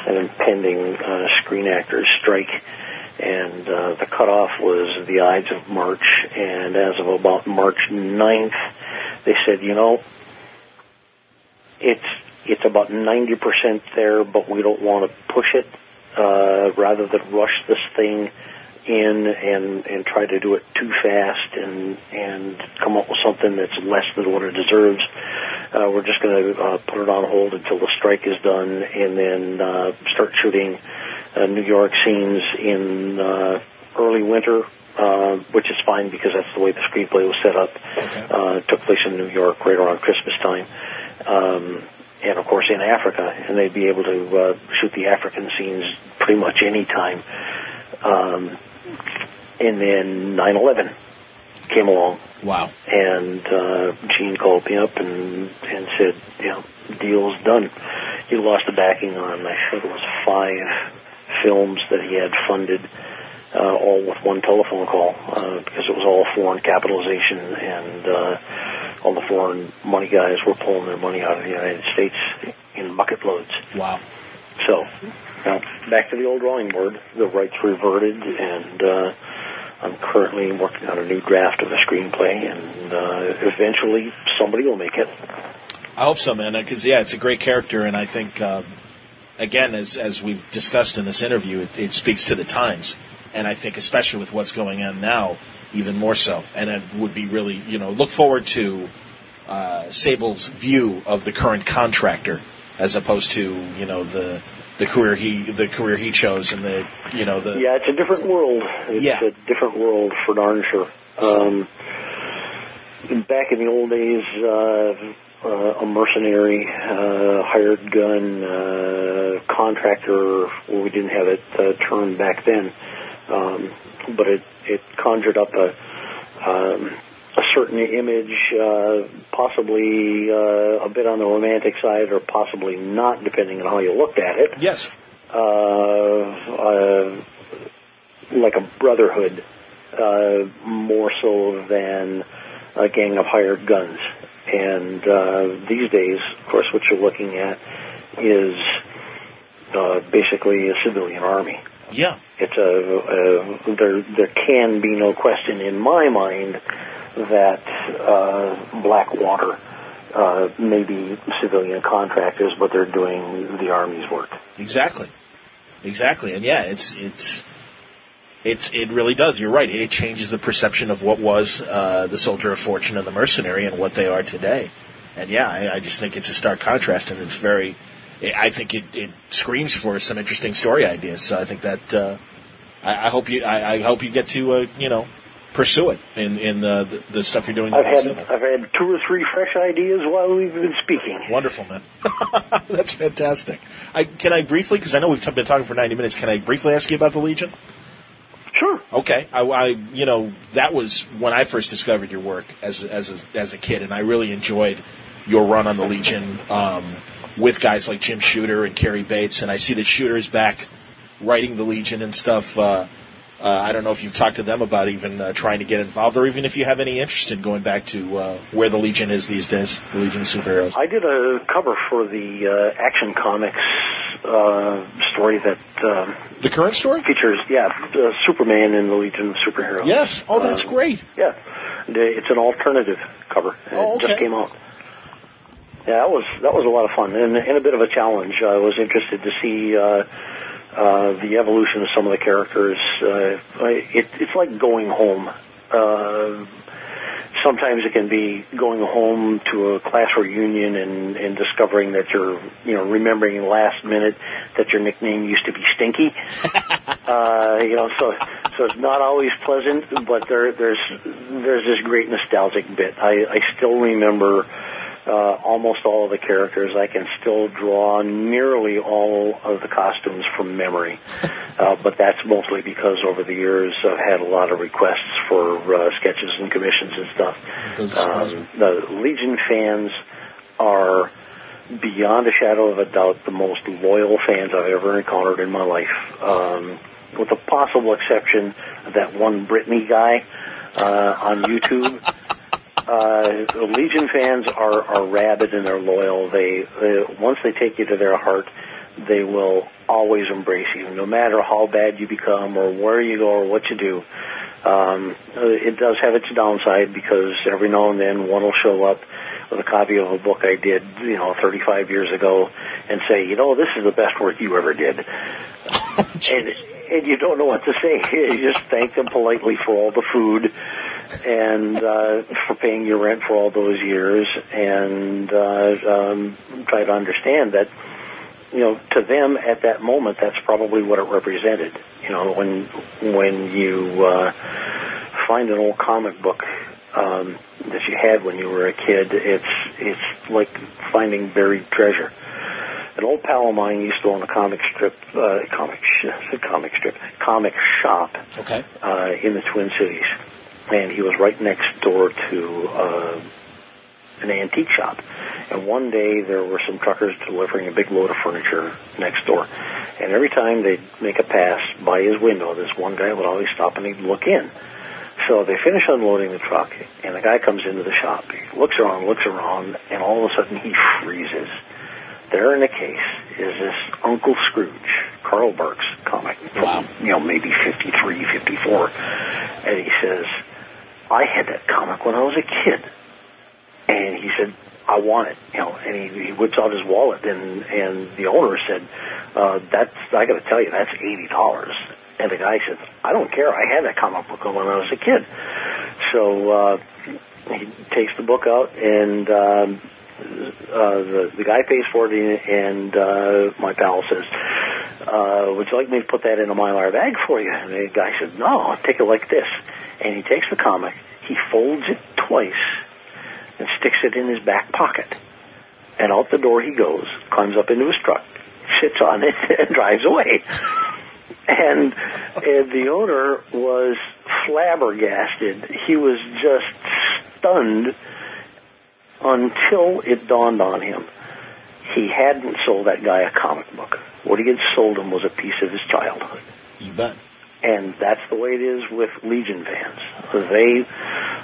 an impending uh, Screen Actors strike, and uh, the cutoff was the Ides of March. And as of about March 9th, they said, you know, it's it's about 90% there, but we don't want to push it. Uh, rather than rush this thing in and and try to do it too fast and and come up with something that's less than what it deserves. uh, we're just going to uh, put it on hold until the strike is done, and then uh, start shooting uh, New York scenes in uh, early winter, uh, which is fine because that's the way the screenplay was set up. Uh, it took place in New York right around Christmas time. Um, and of course in Africa, and they'd be able to uh, shoot the African scenes pretty much any time. Um, and then 9/11 came along. Wow. And uh, Gene called me up and and said, you know, deal's done. He lost the backing on I think it was five films that he had funded, uh, all with one telephone call uh, because it was all foreign capitalization and uh, all the foreign money guys were pulling their money out of the United States in bucket loads. Wow. So, now back to the old drawing board. The rights reverted, and uh, I'm currently working on a new draft of the screenplay, and uh, eventually somebody will make it. I hope so, man. Because yeah, it's a great character, and I think um, again, as as we've discussed in this interview, it, it speaks to the times, and I think especially with what's going on now, even more so. And it would be really, you know, look forward to uh, Sable's view of the current contractor, as opposed to you know the the career he the career he chose, and the you know the Yeah, it's a different world. It's Yeah. a different world for darn sure. Um, back in the old days, uh, uh, a mercenary, uh, hired gun, uh, contractor, well, we didn't have it uh, termed back then, um, but it, it conjured up a, um, certain image, uh, possibly uh, a bit on the romantic side or possibly not, depending on how you looked at it yes, uh, uh, like a brotherhood, uh, more so than a gang of hired guns. And uh, these days, of course, what you're looking at is uh, basically a civilian army. yeah, It's a, a there. There can be no question in my mind that uh, Blackwater uh, may be civilian contractors, but they're doing the army's work. exactly, exactly, and yeah, it's it's. It's, it really does. You're right. It changes the perception of what was uh, the soldier of fortune and the mercenary and what they are today. And yeah, I, I just think it's a stark contrast, and it's very. I think it, it screams for some interesting story ideas. So I think that uh, I, I hope you I, I hope you get to uh, you know pursue it in in the the, the stuff you're doing. I've had. I've had two or three fresh ideas while we've been speaking. Wonderful, man. [laughs] That's fantastic. I, can I briefly, because I know we've t- been talking for 90 minutes, can I briefly ask you about the Legion? Sure. Okay. I, I, you know, that was when I first discovered your work as, as, a, as a kid, and I really enjoyed your run on the Legion um, with guys like Jim Shooter and Cary Bates, and I see that Shooter is back writing the Legion and stuff. Uh, uh, I don't know if you've talked to them about even uh, trying to get involved, or even if you have any interest in going back to uh, where the Legion is these days, the Legion of Superheroes. I did a cover for the uh, Action Comics uh, story that um, The current story? features, yeah, uh, Superman and the Legion of Superheroes. Yes. Oh, that's Uh, great. Yeah, uh, it's an alternative cover. Oh, It just came out. Yeah, that was that was a lot of fun and, and a bit of a challenge. I was interested to see uh, the evolution of some of the characters. Uh, it, it's like going home. Uh, sometimes it can be going home to a class reunion and, and discovering that you're, you know, remembering last minute that your nickname used to be Stinky. [laughs] uh, you know, so so it's not always pleasant, but there there's there's this great nostalgic bit. I, I still remember uh, almost all of the characters. I can still draw nearly all of the costumes from memory, [laughs] uh, but that's mostly because over the years I've had a lot of requests for uh, sketches and commissions and stuff. Um, the Legion fans are beyond a shadow of a doubt the most loyal fans I've ever encountered in my life. Um, with the possible exception of that one Brittany guy uh, on YouTube. [laughs] Uh, Legion fans are, are rabid and they're loyal. They, they once they take you to their heart, they will always embrace you, no matter how bad you become or where you go or what you do. Um, it does have its downside because every now and then one will show up with a copy of a book I did, you know, 35 years ago, and say, you know, this is the best work you ever did. [laughs] and, and you don't know what to say. [laughs] You just thank them politely for all the food and uh, for paying your rent for all those years, and uh, um, try to understand that you know to them at that moment that's probably what it represented. You know when when you uh, find an old comic book um, that you had when you were a kid, it's it's like finding buried treasure. An old pal of mine used to own a comic strip, uh, comic sh- comic strip, comic shop Okay. uh, in the Twin Cities, and he was right next door to uh, an antique shop. And one day there were some truckers delivering a big load of furniture next door, and every time they'd make a pass by his window, this one guy would always stop and he'd look in. So they finish unloading the truck, and the guy comes into the shop. He looks around, looks around, and all of a sudden he freezes. There in the case is this Uncle Scrooge, Carl Barks comic from, you know, maybe 53, 54. And he says, I had that comic when I was a kid. And he said, I want it, you know, and he, he whips out his wallet and, and the owner said, uh, that's, I gotta tell you, that's $80. And the guy said, I don't care, I had that comic book when I was a kid. So, uh, he takes the book out and, um, uh, the the guy pays for it, and uh, my pal says, uh, "Would you like me to put that in a mylar bag for you?" And the guy said, "No, I'll take it like this." And he takes the comic, he folds it twice, and sticks it in his back pocket. And out the door he goes, climbs up into his truck, sits on it, [laughs] and drives away. And, and the owner was flabbergasted. He was just stunned until it dawned on him he hadn't sold that guy a comic book. What he had sold him was a piece of his childhood. You bet. And that's the way it is with Legion fans. They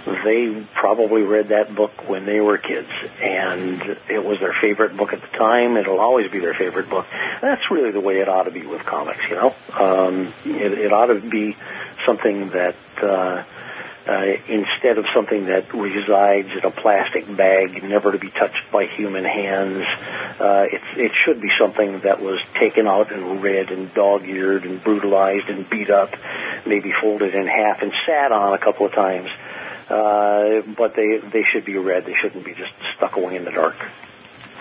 they probably read that book when they were kids, and it was their favorite book at the time. It'll always be their favorite book. That's really the way it ought to be with comics. You know, um, it, it ought to be something that. Uh, uh, instead of something that resides in a plastic bag, never to be touched by human hands. Uh, it, it should be something that was taken out and read and dog-eared and brutalized and beat up, maybe folded in half and sat on a couple of times. Uh, but they they should be read. They shouldn't be just stuck away in the dark.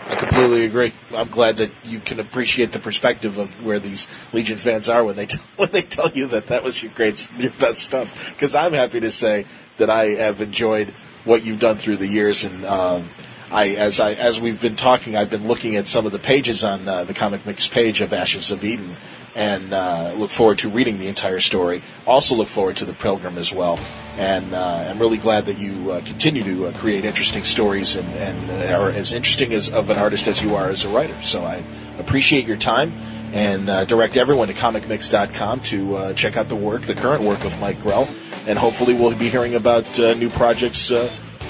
I completely agree. I'm glad that you can appreciate the perspective of where these Legion fans are when they t- [laughs] when they tell you that that was your great, your best stuff. Because I'm happy to say that I have enjoyed what you've done through the years, and um, I as I as we've been talking, I've been looking at some of the pages on uh, the Comic Mix page of Ashes of Eden, and uh, look forward to reading the entire story. Also, look forward to the Pilgrim as well, and uh, I'm really glad that you uh, continue to uh, create interesting stories and, and uh, are as interesting as of an artist as you are as a writer. So I appreciate your time. And uh, direct everyone to comicmix.com to check out the work, the current work of Mike Grell, and hopefully we'll be hearing about new projects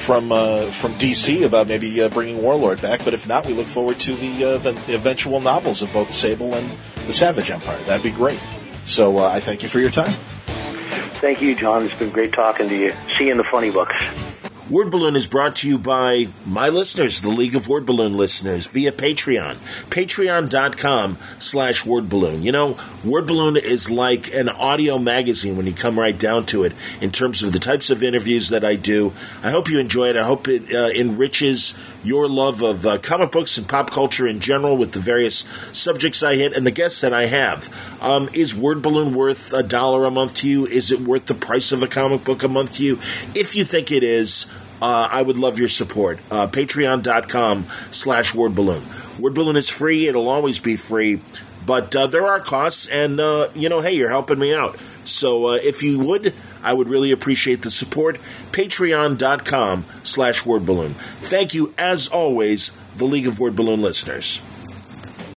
from uh, from DC about maybe uh, bringing Warlord back. But if not, we look forward to the, uh, the eventual novels of both Sable and the Savage Empire. That'd be great. So uh, I thank you for your time. Thank you, John. It's been great talking to you. See you in the funny books. Word Balloon is brought to you by my listeners, the League of Word Balloon listeners, via Patreon. Patreon.com slash Word Balloon. You know, Word Balloon is like an audio magazine when you come right down to it in terms of the types of interviews that I do. I hope you enjoy it. I hope it uh, enriches your love of uh, comic books and pop culture in general with the various subjects I hit and the guests that I have. Um, is Word Balloon worth a dollar a month to you? Is it worth the price of a comic book a month to you? If you think it is, uh, I would love your support. Uh, Patreon.com slash Word Balloon. Word Balloon is free. It'll always be free. But uh, there are costs, and, uh, you know, hey, you're helping me out. So uh, if you would, I would really appreciate the support. Patreon.com slash Word Balloon. Thank you, as always, the League of Word Balloon listeners.